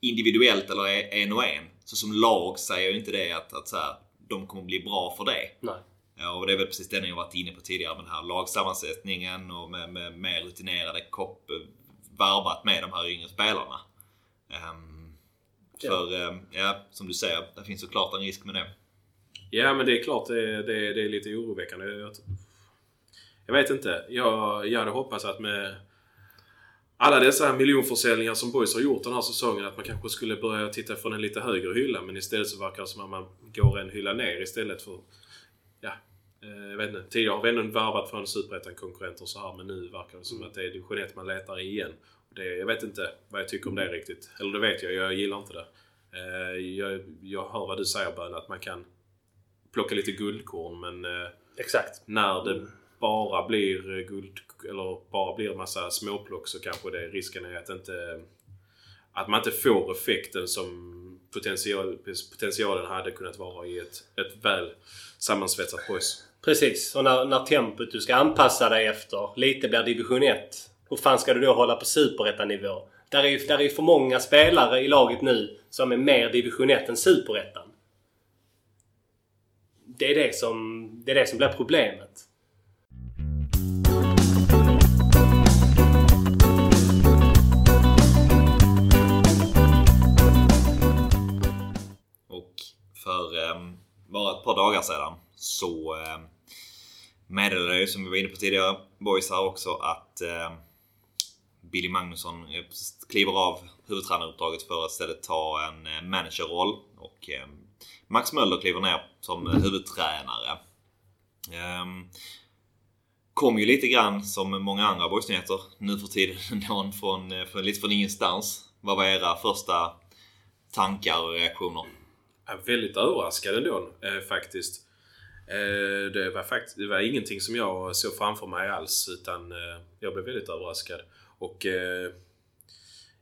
individuellt eller en och en. Så som lag säger jag inte det att, att så här, de kommer bli bra för det. Nej. Ja, och det är väl precis det ni har varit inne på tidigare med den här lagsammansättningen och med, med mer rutinerade kopp varvat med de här yngre spelarna. Ehm, För eh, ja, som du säger, det finns såklart en risk med det. Ja men det är klart det, det, det är lite oroväckande. Jag, jag vet inte. Jag, jag hade hoppats att med alla dessa miljonförsäljningar som Boys har gjort den här säsongen att man kanske skulle börja titta från en lite högre hylla men istället så verkar det som att man går en hylla ner istället för... Ja. eh, Jag vet inte. Tidigare har vi ändå värvat från Superettan-konkurrenter så här men nu verkar det som att det är division 1 man letar i igen. Det, jag vet inte vad jag tycker om det riktigt. Eller det vet jag, jag gillar inte det. Eh, Jag, jag hör vad du säger Bön, att man kan plocka lite guldkorn men eh, Exakt. när det bara blir eh, guld eller bara blir massa småplock så kanske det risken är att inte att man inte får effekten som potential, potentialen hade kunnat vara i ett, ett väl sammansvetsat boys. Precis. Och när, när tempot du ska anpassa dig efter lite blir division 1. Hur fan ska du då hålla på superettan-nivå? Där är ju där är ju för många spelare i laget nu som är mer division 1 än superettan. Det är det som, det är det som blir problemet. Och för eh, bara ett par dagar sedan så eh, meddelade ju som vi var inne på tidigare, Boys här också, att eh, Billy Magnusson kliver av huvudtränaruppdraget för att istället ta en eh, managerroll. Och eh, Max Möller kliver ner som huvudtränare. Ehm, kom ju lite grann som många andra boysnyheter nu för tiden. Någon från, eh, från, lite från ingenstans. Vad var era första tankar och reaktioner? Jag är väldigt överraskad ändå eh, faktiskt. Eh, det, var fakt det var ingenting som jag såg framför mig alls utan eh, jag blev väldigt överraskad. Och eh,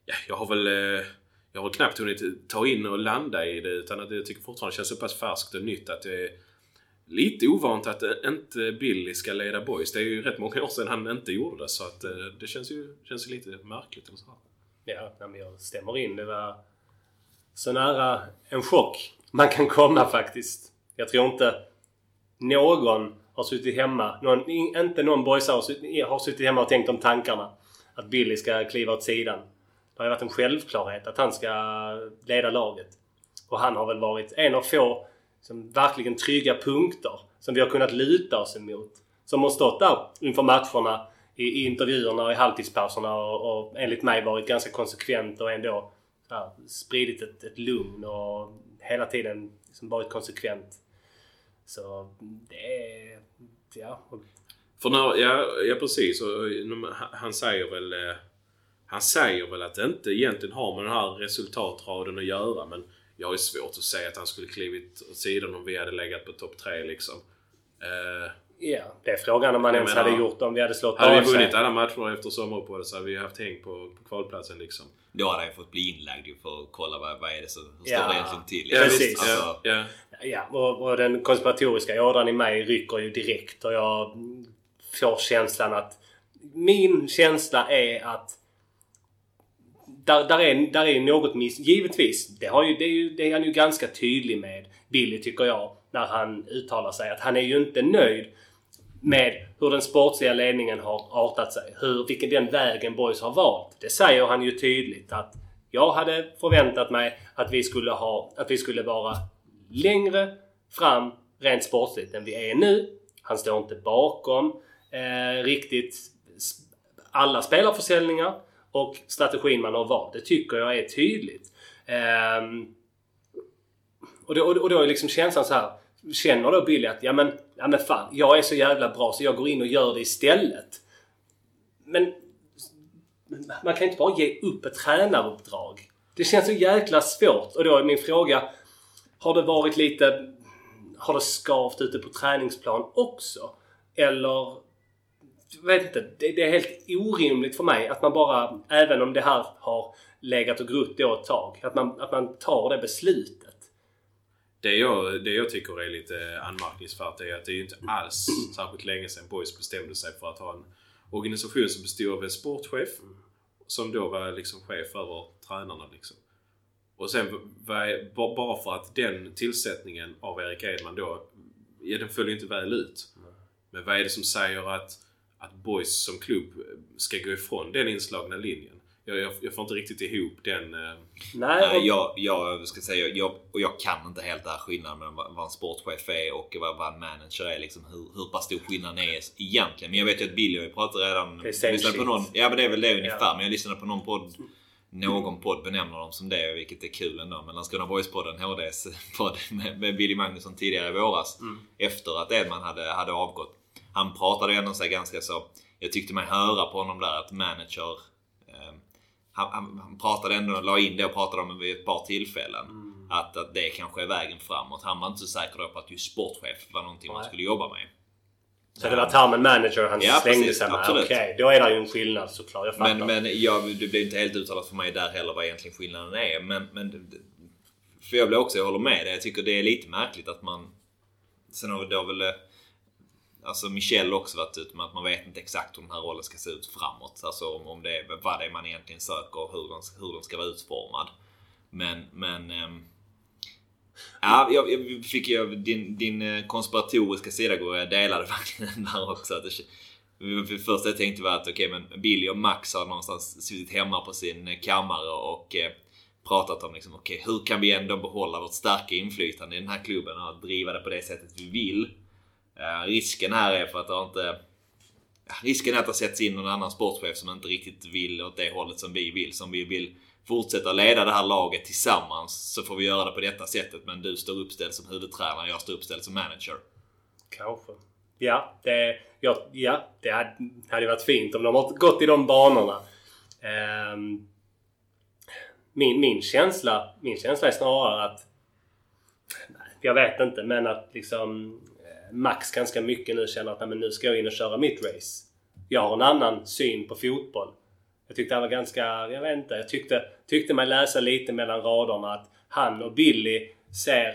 ja, jag har väl eh, jag har knappt hunnit ta in och landa i det utan att jag tycker fortfarande det känns så pass färskt och nytt att det är lite ovant att inte Billy ska leda boys. Det är ju rätt många år sedan han inte gjorde det så att eh, det känns ju känns ju lite märkligt. Eller så. Ja, men jag stämmer in. Det var så nära en chock man kan komma faktiskt. Jag tror inte någon har suttit hemma, någon, inte någon boysare har suttit, har suttit hemma och tänkt de tankarna. Att Billy ska kliva åt sidan. Det har ju varit en självklarhet att han ska leda laget. Och han har väl varit en av få som verkligen trygga punkter som vi har kunnat luta oss emot. Som har stått där inför matcherna i, i intervjuerna och i halvtidspauserna och, och enligt mig varit ganska konsekvent och ändå här, spridit ett, ett lugn och hela tiden liksom varit konsekvent. Så det är... Ja. För när, ja, ja precis. Han säger väl... Eh, han säger väl att det inte egentligen har med den här resultatraden att göra men jag ju svårt att säga att han skulle klivit åt sidan om vi hade legat på topp tre liksom. Eh, Ja, det är frågan om man Jag ens menar, hade gjort det om vi hade slått hade AFC. vi vunnit alla matcher efter sommaruppehållet så hade vi haft häng på, på kvalplatsen liksom. Då hade jag fått bli inlagd ju för att kolla vad, vad är det så, hur står det egentligen till? Ja, Precis. Alltså, Ja, ja. Ja, och, och den konspiratoriska ådran i mig rycker ju direkt och jag får känslan att... Min känsla är att... Där, där, är, där är något miss... Givetvis, det, har ju, det, är ju, det är han ju ganska tydlig med, Billy, tycker jag, när han uttalar sig. Att han är ju inte nöjd med hur den sportsliga ledningen har artat sig. Hur, vilken den vägen Boys har valt. Det säger han ju tydligt att jag hade förväntat mig att vi skulle ha, att vi skulle vara längre fram rent sportsligt än vi är nu. Han står inte bakom eh, riktigt alla spelarförsäljningar och strategin man har valt. Det tycker jag är tydligt. Ehm, och, då, och då är liksom känslan så här. Känner då Billy att ja men, ja men fan, jag är så jävla bra så jag går in och gör det istället. Men man kan inte bara ge upp ett tränaruppdrag. Det känns så jäkla svårt. Och då är min fråga, har det varit lite... Har det skavt ute på träningsplan också? Eller... Jag vet inte. Det, det är helt orimligt för mig att man bara, även om det här har legat och grott då ett tag, att man, att man tar det beslutet. Det jag, det jag tycker är lite anmärkningsvärt är att det är ju inte alls särskilt länge sedan Boys bestämde sig för att ha en organisation som bestod av en sportchef som då var liksom chef över tränarna. Liksom. Och sen bara för att den tillsättningen av Erik Edman då, ja, den följer inte väl ut. Men vad är det som säger att, att Boys som klubb ska gå ifrån den inslagna linjen? Jag, jag, jag får inte riktigt ihop den... Eh, Nej, Nej, och, jag, jag ska säga, jag, och jag kan inte helt det här skillnaden mellan vad en sportchef är och vad, vad en manager är. Liksom, hur, hur pass stor skillnaden är egentligen. Men jag vet ju att Billy har ju pratat redan... Lyssnade på någon, ja men det är väl det ungefär. Ja. Men jag lyssnade på någon podd. Någon podd benämner dem som det, vilket är kul ändå. Men Landskrona Boys-podden, HDs podd med, med Billy Magnusson tidigare i våras. Mm. Efter att Edman hade, hade avgått. Han pratade ändå här ganska så... Jag tyckte mig höra på honom där att manager... Eh, han, han, han pratade ändå, la in det och pratade om det vid ett par tillfällen. Mm. Att, att det kanske är vägen framåt. Han var inte så säker på att just sportchef var någonting man Nej. skulle jobba med. så det var termen manager han Ja, slängde precis, sig med. Okej, då är det ju en skillnad såklart. Jag fattar. Men, men jag, det blir inte helt uttalat för mig där heller vad egentligen skillnaden är. Men, men för jag blir också, jag håller med dig. Jag tycker det är lite märkligt att man... Sen har vi då väl... Alltså Michel också varit ute med att man vet inte exakt hur den här rollen ska se ut framåt. Alltså om, om det är vad det är man egentligen söker och hur den, hur den ska vara utformad. Men, men... Ähm, Ja, jag, jag fick ju din, din eh, konspiratoriska sida går jag delade verkligen där också. Att det, för första jag tänkte var att okej men Billy och Max har någonstans suttit hemma på sin eh, kammare och eh, pratat om liksom okej hur kan vi ändå behålla vårt starka inflytande i den här klubben och driva det på det sättet vi vill. Eh, risken här är för att det har inte... Risken är att det sätts in någon annan sportchef som inte riktigt vill åt det hållet som vi vill. Som vi vill fortsätta leda det här laget tillsammans så får vi göra det på detta sättet. Men du står uppställd som huvudtränare, jag står uppställd som manager. Kanske. Ja, det, ja, ja, det hade, hade varit fint om de har gått i de banorna. Ehm, min, min, känsla, min känsla är snarare att... Jag vet inte, men att liksom Max ganska mycket nu känner att men nu ska jag in och köra mitt race. Jag har en annan syn på fotboll. Jag tyckte han var ganska... Jag vet inte. Jag tyckte, tyckte mig läsa lite mellan raderna att han och Billy ser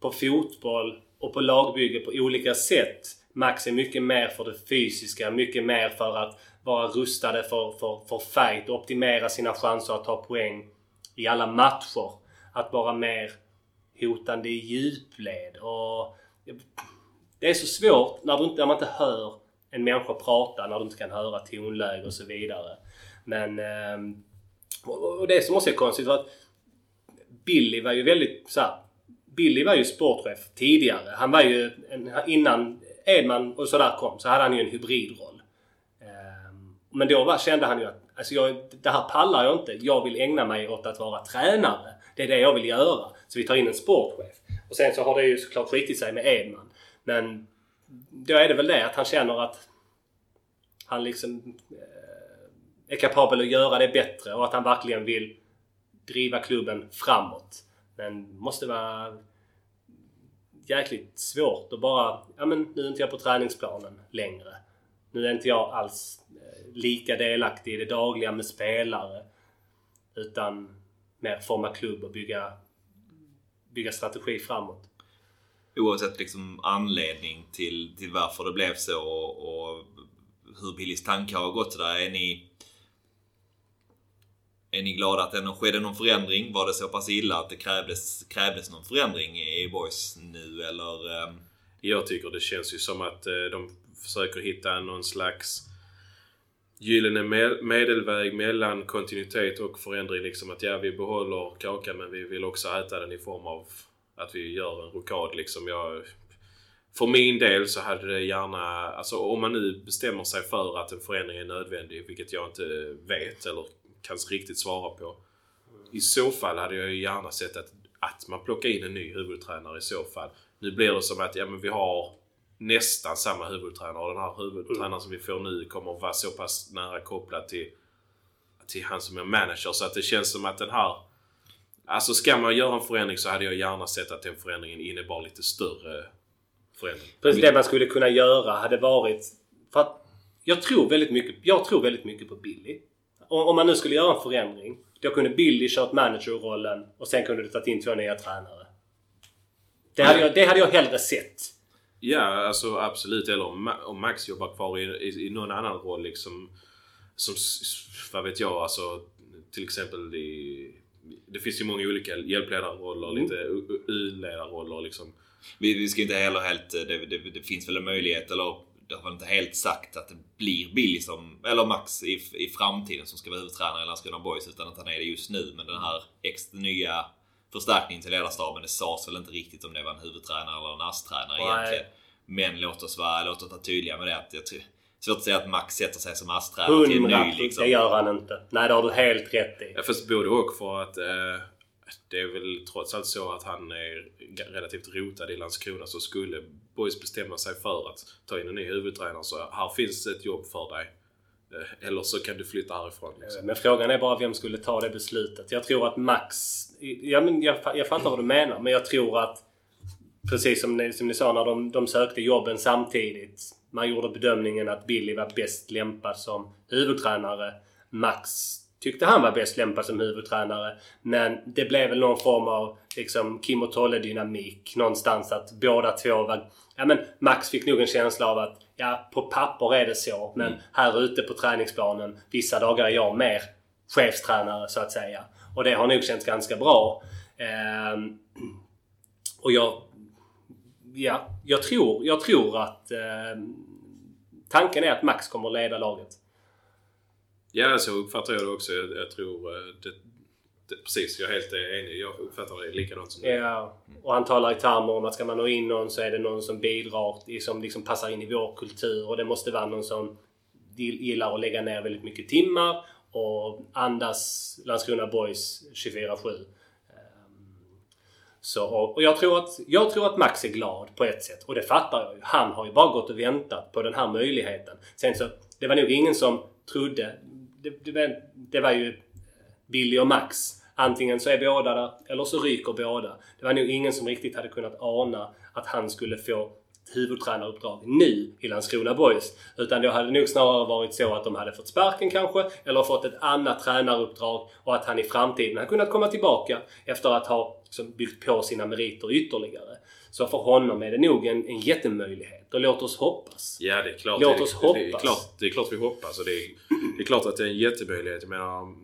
på fotboll och på lagbygge på olika sätt. Max är mycket mer för det fysiska, mycket mer för att vara rustade för, för, för fight och optimera sina chanser att ta poäng i alla matcher. Att vara mer hotande i djupled. Och det är så svårt när, du när man inte hör en människa prata, när du inte kan höra tonläge och så vidare. Men... Ehm, och, det som också är konstigt var att Billy var ju väldigt så här, Billy var ju sportchef tidigare. Han var ju, innan Edman och sådär kom, så hade han ju en hybridroll. Ehm, men då var, kände han ju att alltså jag, det här pallar jag inte. Jag vill ägna mig åt att vara tränare. Det är det jag vill göra. Så vi tar in en sportchef. Och sen så har det ju såklart skitit sig med Edman. Men då är det väl det att han känner att han liksom eh, är kapabel att göra det bättre och att han verkligen vill driva klubben framåt. Men måste vara jäkligt svårt att bara, ja men nu är inte jag på träningsplanen längre. Nu är inte jag alls eh, lika delaktig i det dagliga med spelare. Utan mer forma klubb och bygga, bygga strategi framåt. Oavsett liksom anledning till, till varför det blev så och, och hur Billys tankar har gått sådär. Är ni, är ni glada att det ändå skedde någon förändring? Var det så pass illa att det krävdes, krävdes någon förändring i Boys nu eller? Ehm? Jag tycker det känns ju som att eh, de försöker hitta någon slags gyllene medelväg mellan kontinuitet och förändring. Liksom att ja, vi behåller kakan men vi vill också äta den i form av att vi gör en rokad liksom. Jag, för min del så hade det gärna, alltså om man nu bestämmer sig för att en förändring är nödvändig, vilket jag inte vet eller kan riktigt svara på. I så fall hade jag ju gärna sett att, att man plockar in en ny huvudtränare i så fall. Nu blir det som att ja, men vi har nästan samma huvudtränare och den här huvudtränaren som vi får nu kommer att vara så pass nära kopplad till, till han som är manager så att det känns som att den här Alltså ska man göra en förändring så hade jag gärna sett att den förändringen innebar lite större förändring. Precis det man skulle kunna göra hade varit... För att jag tror väldigt mycket, jag tror väldigt mycket på Billy. Om, man nu skulle göra en förändring. Då kunde Billy kört managerrollen och sen kunde du tagit in två nya tränare. Det hade jag, det hade jag hellre sett. Ja, alltså absolut. Eller om, Ma- om Max jobbar kvar i, i, i någon annan roll liksom. Som, vad vet jag, alltså till exempel i... Det finns ju många olika hjälpledarroller, Mm. lite U-ledarroller liksom. Vi, vi ska inte heller helt... Det, det, det finns väl en möjlighet, eller det har väl inte helt sagt att det blir Billy som, eller Max i, i framtiden som ska vara huvudtränare i Landskrona Boys utan att han är det just nu. Men den här extra nya förstärkningen till ledarstaben, det sades väl inte riktigt om det var en huvudtränare eller en ASS-tränare egentligen. Men låt oss vara, låt oss vara tydliga med det. Att jag tror, svårt att säga att Max sätter sig som ASS-tränare till en ny liksom. det gör han inte. Nej, det har du helt rätt i. Ja, fast både och för att eh, det är väl trots allt så att han är relativt rotad i Landskrona så skulle Boys bestämma sig för att ta in en ny huvudtränare så här finns ett jobb för dig. Eh, eller så kan du flytta härifrån. Liksom. Men frågan är bara vem skulle ta det beslutet. Jag tror att Max... Ja, men jag, jag fattar vad du menar, men jag tror att... Precis som ni, som ni sa när de, de sökte jobben samtidigt. Man gjorde bedömningen att Billy var bäst lämpad som huvudtränare. Max tyckte han var bäst lämpad som huvudtränare. Men det blev väl någon form av liksom Kim och Tolle dynamik någonstans att båda två var... Ja men Max fick nog en känsla av att ja, på papper är det så. Men här ute på träningsplanen vissa dagar är jag mer chefstränare så att säga. Och det har nog känts ganska bra. Ehm, och jag... Ja, jag tror, jag tror att... ehm, tanken är att Max kommer att leda laget. Ja, så uppfattar jag det också. Jag, jag tror... eh, Det, det, precis, jag är helt enig. Jag uppfattar det likadant som du. Ja, och han talar i termer om att ska man nå in någon så är det någon som bidrar, som liksom passar in i vår kultur. Och det måste vara någon som gill- gillar att lägga ner väldigt mycket timmar och andas Landskrona Boys 24-7. Så, och jag, tror att, jag tror att Max är glad på ett sätt. Och det fattar jag ju. Han har ju bara gått och väntat på den här möjligheten. Sen så, det var nog ingen som trodde. Det, det, var, det var ju eh, Billy och Max. Antingen så är båda där eller så ryker båda. Det var nog ingen som riktigt hade kunnat ana att han skulle få huvudtränaruppdrag nu i Landskrona Boys. Utan det hade nog snarare varit så att de hade fått sparken kanske eller fått ett annat tränaruppdrag och att han i framtiden hade kunnat komma tillbaka efter att ha liksom, byggt på sina meriter ytterligare. Så för honom är det nog en, en jättemöjlighet och låt oss hoppas. Ja, det är klart. Låt det, oss Det är, hoppas. klart, det är klart vi hoppas. Och det, är, det är klart att det är en jättemöjlighet. Jag menar,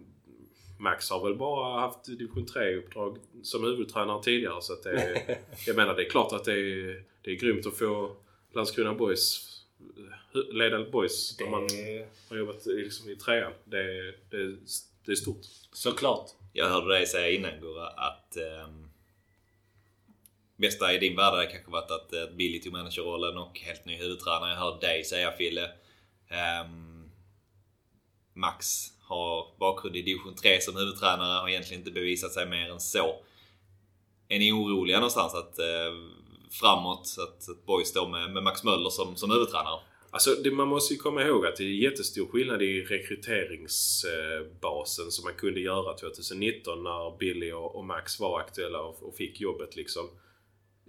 Max har väl bara haft division 3-uppdrag som huvudtränare tidigare. Så att det jag menar, det är klart att det är, det är grymt att få Landskrona Boys hu- leda Boys när man Det, har jobbat liksom i trean. Det, är- det, det är stort. såklart. Jag hörde dig säga innan Gurra att um, bästa i din värld hade kanske varit att uh, Billy tog managerrollen och helt ny huvudtränare. Jag hörde dig säga Fille. ehm, Max har bakgrund i division 3 som huvudtränare och egentligen inte bevisat sig mer än så. Är ni oroliga någonstans att uh, framåt att, att Boys står med, med Max Möller som, som huvudtränare? Alltså det, man måste ju komma ihåg att det är jättestor skillnad i rekryteringsbasen som man kunde göra 2019 när Billy och, och Max var aktuella och, och fick jobbet liksom.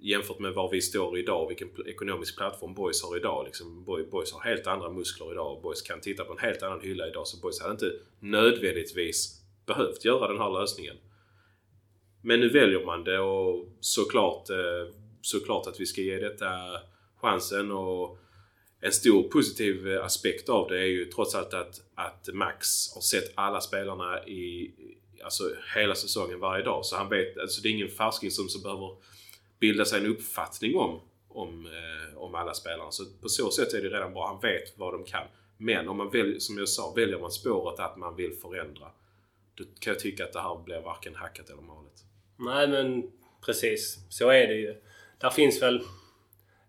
Jämfört med var vi står idag och vilken ekonomisk plattform Boys har idag. Liksom, Boys har helt andra muskler idag och Boys kan titta på en helt annan hylla idag. Så Boys hade inte nödvändigtvis behövt göra den här lösningen. Men nu väljer man det och såklart, eh, såklart att vi ska ge detta chansen och en stor positiv aspekt av det är ju trots allt att, att Max har sett alla spelarna i alltså hela säsongen varje dag. Så han vet, alltså det är ingen färsking som, som behöver bilda sig en uppfattning om, om, eh, om alla spelarna. Så på så sätt är det redan bra. Han vet vad de kan. Men om man väljer, som jag sa, väljer man spåret att man vill förändra. Då kan jag tycka att det här blir varken hackat eller malet. Nej men precis, så är det ju. Där finns väl...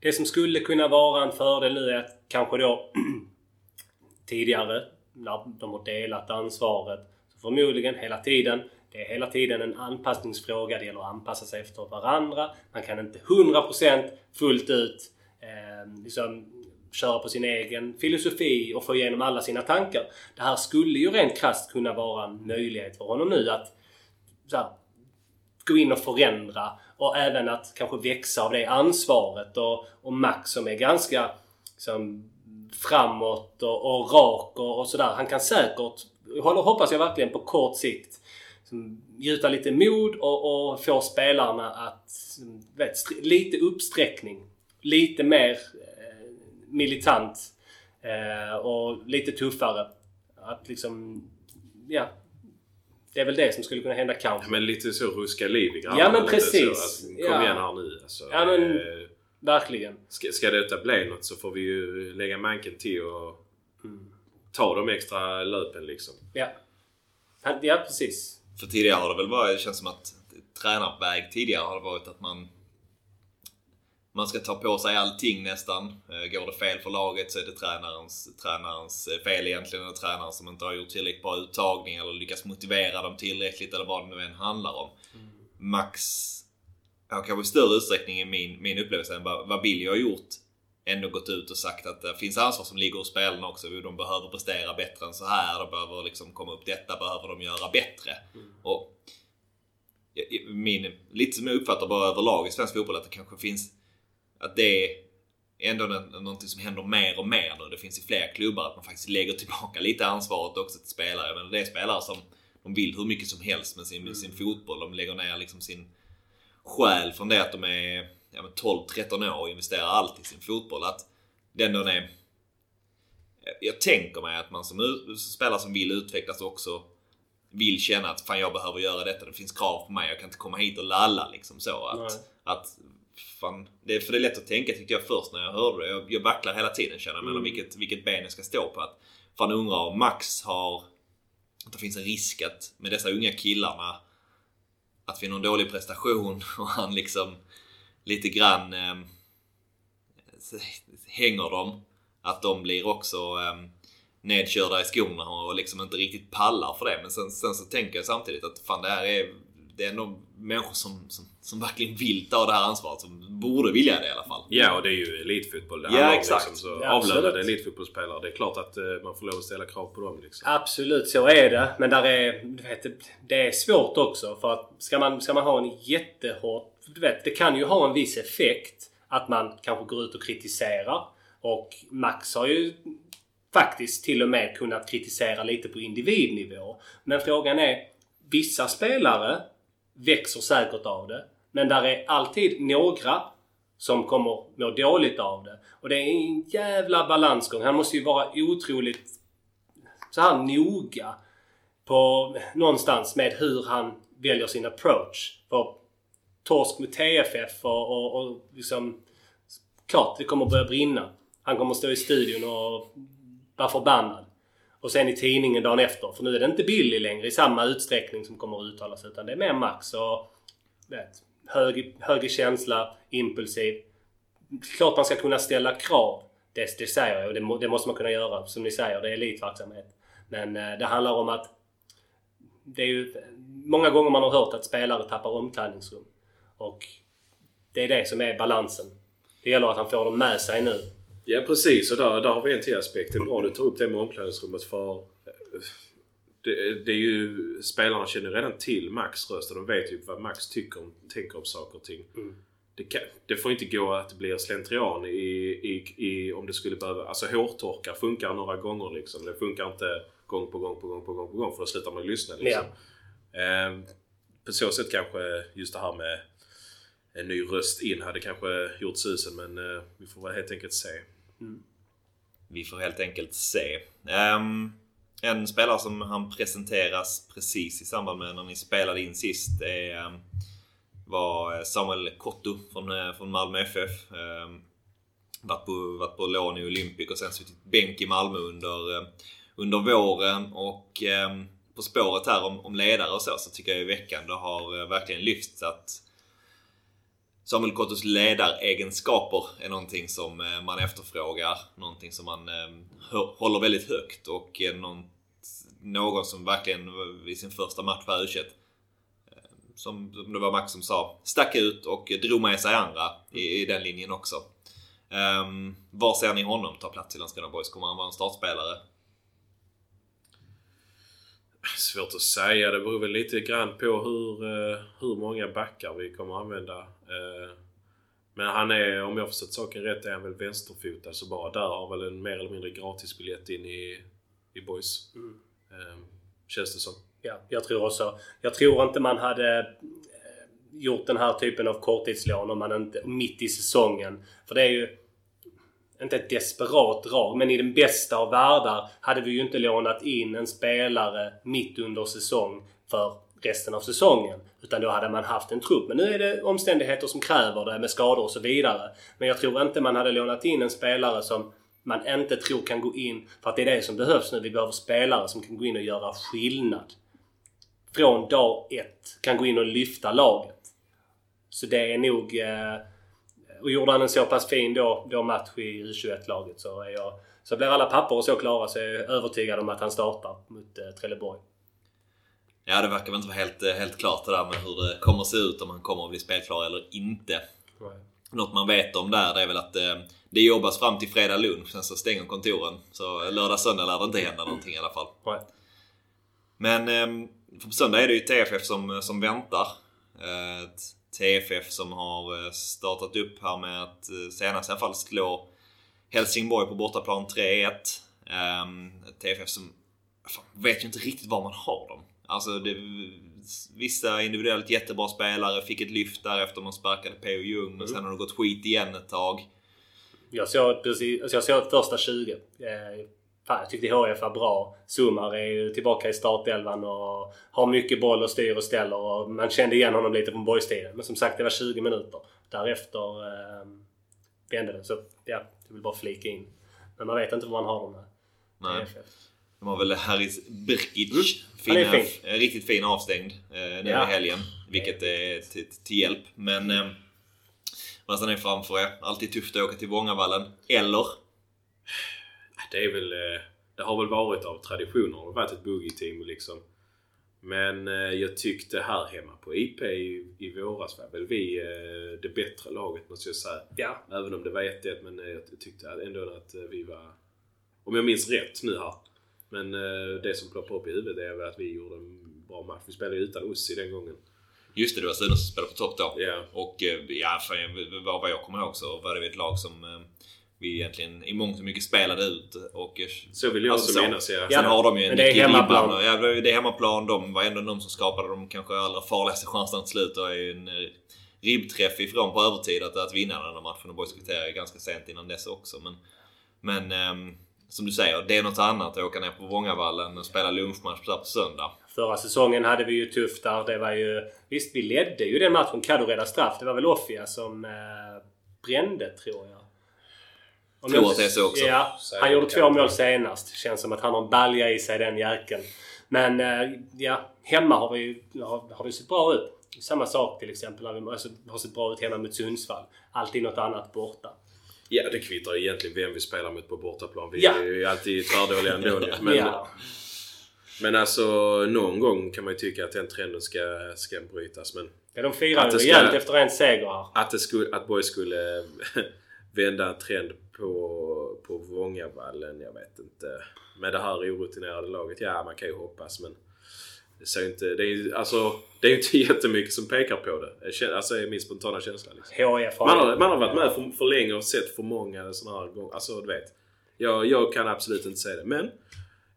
Det som skulle kunna vara en fördel nu är att kanske då tidigare, när de har delat ansvaret, så förmodligen hela tiden, det är hela tiden en anpassningsfråga. Det gäller att anpassa sig efter varandra. Man kan inte 100% fullt ut eh, liksom, köra på sin egen filosofi och få igenom alla sina tankar. Det här skulle ju rent krasst kunna vara en möjlighet för honom nu att så här, gå in och förändra och även att kanske växa av det ansvaret och, och Max som är ganska liksom, framåt och, och rak och, och sådär. Han kan säkert, håller, hoppas jag verkligen på kort sikt, liksom, gjuta lite mod och, och få spelarna att, liksom, vet, lite uppsträckning. Lite mer eh, militant eh, och lite tuffare. Att liksom, ja. Det är väl det som skulle kunna hända kanske. Men lite så ruska liv i grabbarna. Ja, men precis. Så, att, kom Ja. igen här nu. Alltså, Ja, men- eh, Verkligen. Ska, ska detta bli något så får vi ju lägga manken till och ta de extra löpen liksom. Ja. Ja, precis. För tidigare har det väl varit, det känns som att tränarväg tidigare har det varit att man man ska ta på sig allting nästan. Eh, Går det fel för laget så är det tränarens, tränarens eh, fel egentligen. Eller tränaren som inte har gjort tillräckligt bra uttagning eller lyckats motivera dem tillräckligt eller vad det nu än handlar om. Max har kanske i större utsträckning i min, min upplevelse än vad, vad Billy har gjort ändå gått ut och sagt att det finns ansvar som ligger hos spelarna också. De behöver prestera bättre än så här. De behöver liksom komma upp detta behöver de göra bättre. Och jag- jag- min, lite som jag uppfattar bara överlag i svensk fotboll att det kanske finns att det är ändå nå- någonting som händer mer och mer nu. Det finns i fler klubbar att man faktiskt lägger tillbaka lite ansvaret också till spelare. Men det är spelare som de vill hur mycket som helst med sin, med sin fotboll. De lägger ner liksom sin själ från det att de är ja, men 12-13 år och investerar allt i sin fotboll. Att det ändå är... Jag tänker mig att man som spelare som vill utvecklas också vill känna att fan jag behöver göra detta. Det finns krav på mig. Jag kan inte komma hit och lalla liksom så. Att, Nej. att fan, det, är- för det är lätt att tänka tyckte jag först när jag hörde det. Jag, jag vacklar hela tiden känner jag mellan vilket, vilket ben jag ska stå på. Att, fan undrar om Max har... Att det finns en risk att med dessa unga killarna att vid någon dålig prestation och han liksom lite grann eh, hänger dem. Att de blir också eh, nedkörda i skorna och liksom inte riktigt pallar för det. Men sen, sen så tänker jag samtidigt att fan det här är det är ändå människor som, som, som verkligen vill ta det här ansvaret. Som borde vilja det i alla fall. Ja, och det är ju elitfotboll det Ja, handlar om. exakt. Liksom, så Ja, avlönade elitfotbollsspelare. Det är klart att eh, man får lov att ställa krav på dem. Liksom. Absolut, så är det. Men där är, du vet, det- det är svårt också. För att ska man, ska man ha en jättehård... Du vet, det kan ju ha en viss effekt att man kanske går ut och kritiserar. Och Max har ju faktiskt till och med kunnat kritisera lite på individnivå. Men frågan är, vissa spelare växer säkert av det. Men där är alltid några som kommer må dåligt av det. Och det är en jävla balansgång. Han måste ju vara otroligt så här noga på någonstans med hur han väljer sin approach. För torsk mot TFF och, och, och liksom... Klart, det kommer börja brinna. Han kommer stå i studion och vara förbannad. Och sen i tidningen dagen efter. För nu är det inte Billy längre i samma utsträckning som kommer att uttalas. Utan det är mer Max och... Vet, hög, hög känsla, impulsiv. Klart man ska kunna ställa krav. Det, det säger jag och det, det måste man kunna göra. Som ni säger, det är elitverksamhet. Men eh, det handlar om att... Det är ju många gånger man har hört att spelare tappar omklädningsrum. Och det är det som är balansen. Det gäller att han får dem med sig nu. Ja precis, och där, där har vi en till aspekt. Det är bra du tar upp det med omklädningsrummet för eh, det, det är ju, spelarna känner redan till Max röst och de vet ju vad Max tycker om, tänker om saker och ting. Det, kan, det får inte gå att det blir slentrian i, i, i om det skulle behöva... Alltså hårtorkar funkar några gånger liksom. Det funkar inte gång på gång på gång på gång på gång för då slutar man lyssna liksom. Ehm, på så sätt kanske just det här med en ny röst in hade kanske gjort susen men eh, vi får väl helt enkelt se. Mm. Vi får helt enkelt se. Um, en spelare som han presenteras precis i samband med när ni spelade in sist är, um, var Samuel Kotto från, eh, från Malmö FF. Um, ehm, varit, på, varit på lån i Olympic och sen suttit bänk i Malmö under, eh, under våren. Och på spåret här om, om ledare och så, så tycker jag i veckan det har eh, verkligen lyfts att Samuel Kottos ledaregenskaper är någonting som eh, man efterfrågar. Någonting som man eh, håller väldigt högt och eh, någon, någon som verkligen i sin första match på u som, som det var Max som sa, stack ut och drog med sig andra i, i den linjen också. Um, var ser ni honom ta plats i Landskrona Boys? Kommer han vara en startspelare? Svårt att säga. Det beror väl lite grann på hur, hur många backar vi kommer använda. Eh, Men han är, om jag förstått saken rätt, är han väl vänsterfotad. Så bara där har väl en mer eller mindre gratisbiljett in i, i Boys. Eh, Känns det som. Ja, jag tror också. Jag tror inte man hade eh, gjort den här typen av korttidslån om man inte mitt i säsongen. För det är ju inte ett desperat drag, men i den bästa av världar hade vi ju inte lånat in en spelare mitt under säsong för resten av säsongen. Utan då hade man haft en trupp. Men nu är det omständigheter som kräver det med skador och så vidare. Men jag tror inte man hade lånat in en spelare som man inte tror kan gå in. För att det är det som behövs nu. Vi behöver spelare som kan gå in och göra skillnad. Från dag ett. Kan gå in och lyfta laget. Så det är nog... Eh, och gjorde han en så pass fin då, då match i U21-laget så är jag... Så blir alla papper och så klara så är jag övertygad om att han startar mot eh, Trelleborg. Ja, det verkar väl inte vara helt, eh, helt klart det där med hur det kommer att se ut om han kommer att bli spelklar eller inte. Nej. Något man vet om där det är väl att eh, det jobbas fram till fredag lunch, sen så stänger kontoren. Så lördag, söndag lär det inte hända någonting i alla fall. Nej. Men eh, för på söndag är det ju TFF som, som väntar. Eh, TFF som har eh, startat upp här med att eh, senast i alla fall slå Helsingborg på bortaplan 3-1. Eh, ett TFF som fan, vet ju inte riktigt var man har dem. Alltså det, vissa individuellt jättebra spelare fick ett lyft där efter man sparkade P.O. Ljung men sen har det gått skit igen ett tag. Jag såg precis, alltså jag såg första 20. Eh, fan, jag tyckte HF var bra. Sumar är ju tillbaka i startelvan och har mycket boll och styr och ställer. Och man kände igen honom lite från boys Men som sagt, det var 20 minuter. Därefter eh, vände det. Så ja, jag vill bara flika in. Men man vet inte var man har dem. Här. Nej. De har väl Haris Brkic. Mm. Fina, Han är fin. eh, Riktigt fin avstängd eh, nu Ja. i helgen. Vilket är till, till hjälp. Men eh, vad ni framför er? Alltid tufft att åka till Vångavallen. Eller? Det är väl... eh, Det har väl varit av tradition har det varit ett boogie-team liksom. Men eh, jag tyckte här hemma på IP i, i våras var väl vi det bättre laget måste jag säga. Ja. Även om det var 1-1 men jag tyckte ändå att vi var... Om jag minns rätt nu här. Men eh, det som ploppar upp i huvudet är väl att vi gjorde en bra match. Vi spelade ju utan Ussi den gången. Just det, det var Sune som spelade på topp då. Ja. Och eh, ja, för vad vad jag kommer ihåg så var det ett lag som eh, vi egentligen i mångt och mycket spelade ut. Och, eh, Så vill jag Alltså också så. minnas ja. Sen har de ju en det är hemmaplan. Ja, det är hemmaplan. De var ändå de som skapade de kanske allra farligaste chanserna till slut. Och är ju en eh, ribbträff ifrån på övertid att, att vinna den här matchen. Och Boys kvitterade ganska sent innan dess också. Men, men ehm, som du säger, det är något annat att åka ner på Vångavallen och spela lunchmatch där på söndag. Förra säsongen hade vi ju tufft där. Det var ju... Visst, vi ledde ju den matchen. Kaddo räddade straff. Det var väl Offia som eh, brände, tror jag. Om Tror jag- att det är så också. Ja. Han gjorde två mål senast. Känns som att han har en balja i sig, den jäkeln. Men eh, ja, hemma har vi, har, har vi sett bra ut. Samma sak till exempel alltså, har sett bra ut hemma mot Sundsvall. Alltid något annat borta. Ja, det kvittar egentligen vem vi spelar mot på bortaplan. Vi Ja. är ju alltid tvärdåliga ändå. men, ja. men alltså, någon gång kan man ju tycka att den trenden ska, ska brytas. Men ja, de firar ju rejält efter en seger här. att, det skulle, att Boys skulle vända en trend på, på Vångavallen, jag vet inte. Med det här orutinerade laget, ja man kan ju hoppas men det ser ju inte, det är ju alltså, det är ju inte jättemycket som pekar på det. Alltså är min spontana känsla liksom. Har Man har, man har varit med för, för länge och sett för många sådana här gånger. Alltså du vet. Jag, jag kan absolut inte säga det. Men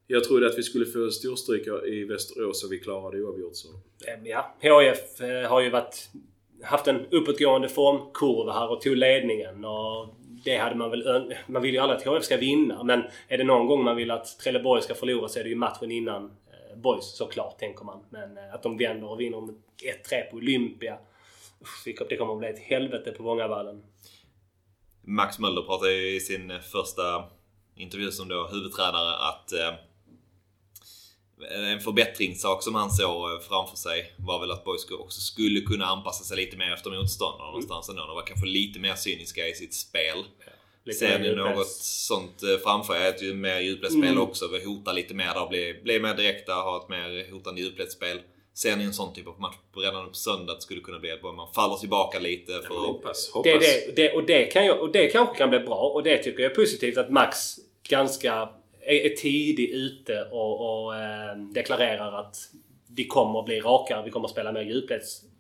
jag trodde att vi skulle få storstryk i Västerås och vi klarade det oavgjort så. Ehm, Ja, HIF eh, har ju varit, haft en uppåtgående formkurva här och tog ledningen. Och det hade man väl Man vill ju aldrig att HIF ska vinna. Men är det någon gång man vill att Trelleborg ska förlora så är det ju matchen innan Boys såklart, tänker man. Men eh, att de vänder och vinner med 1-3 på Olympia. Uff, Det kommer att bli ett helvete på Vångavallen. Max Möller pratade ju i sin första intervju som då huvudtränare att eh, en förbättringssak som han såg eh, framför sig var väl att Boys också skulle kunna anpassa sig lite mer efter motståndarna någonstans ändå. De var kanske lite mer cyniska i sitt spel. Lite Ser djupleds. något sånt eh, framför er? Ett ju mer djupledsspel Mm. också. Vi hotar lite mer där, bli, bli mer direkta, ha ett mer hotande djupledsspel. Ser ni en sån typ av match på- redan på söndag? Det skulle kunna bli att man faller tillbaka lite för att Hoppas, hoppas. Det, det, det, och, det kan jag, och det kanske kan bli bra och det tycker jag är positivt att Max ganska är, är tidig ute och, och eh, deklarerar att vi kommer att bli rakare, vi kommer att spela mer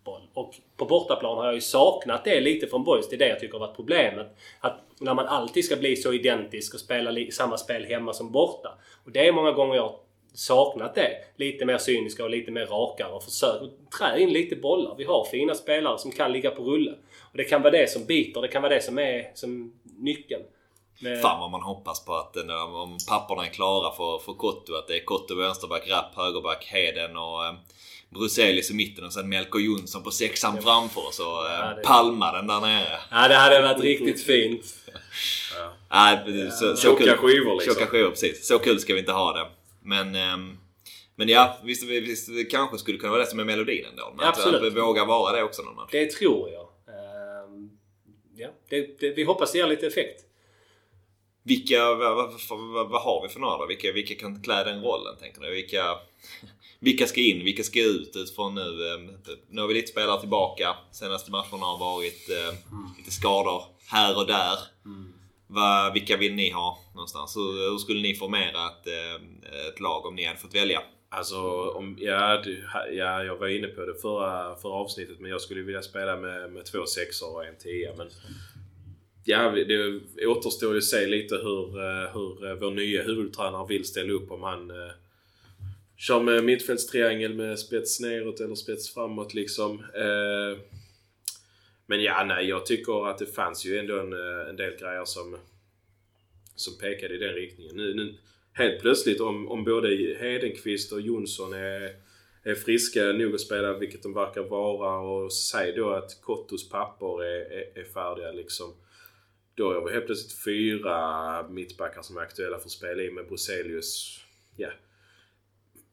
fotboll. Och på bortaplan har jag ju saknat det lite från Boys. Det är det jag tycker har varit problemet. Att när man alltid ska bli så identisk och spela samma spel hemma som borta. Och det är många gånger jag har saknat det. Lite mer cyniska och lite mer rakare och försök trä in lite bollar. Vi har fina spelare som kan ligga på rulle. Och det kan vara det som biter. Det kan vara det som är som nyckeln. Men- Fan vad man hoppas på att eh, om papporna är klara för, för Kotto, att det är Kotto vänsterback, Rapp högerback, Heden och eh, Bruzelius i mitten och sen Melko Jonsson på sexan framför och så eh, Ja, det- palma den där nere. Ja, det hade varit riktigt fint. Nej, så, så Tjocka skivor liksom. Tjocka skivor, precis. Så kul ska vi inte ha det. Men, ehm, men ja, visst, visst det kanske skulle kunna vara det som är melodin ändå. Men Absolut. att vi vågar vara det också någon match. Det tror jag. Ehm, ja, det, det, vi hoppas det ger lite effekt. Vilka, vad, vad, vad, vad har vi för några då? Vilka, vilka kan klä den rollen tänker ni? Vilka, vilka ska in? Vilka ska ut utifrån nu? Ehm, Nu har vi lite spelare tillbaka. Senaste matcherna har varit eh, lite skador här och där. Vad, vilka vill ni ha någonstans? Hur, hur skulle ni formera ett, eh, ett lag om ni hade fått välja? Alltså, om, ja, du, ja, jag var inne på det förra, förra avsnittet men jag skulle vilja spela med, med två sexor och en tia. Men ja, det återstår ju att se lite hur, eh, hur eh, vår nya huvudtränare vill ställa upp. Om han eh, kör med mittfältstriangel med spets neråt eller spets framåt liksom. Eh, men ja, nej, jag tycker att det fanns ju ändå en, eh, en del grejer som, som pekade i den riktningen. Nu, nu, helt plötsligt om, om både Hedenqvist och Jonsson är, är friska nog att spela, vilket de verkar vara, och säg då att Kottos pappor är, är, är färdiga liksom. Då har vi helt plötsligt fyra mittbackar som är aktuella för att spela med Bruzelius. Ja.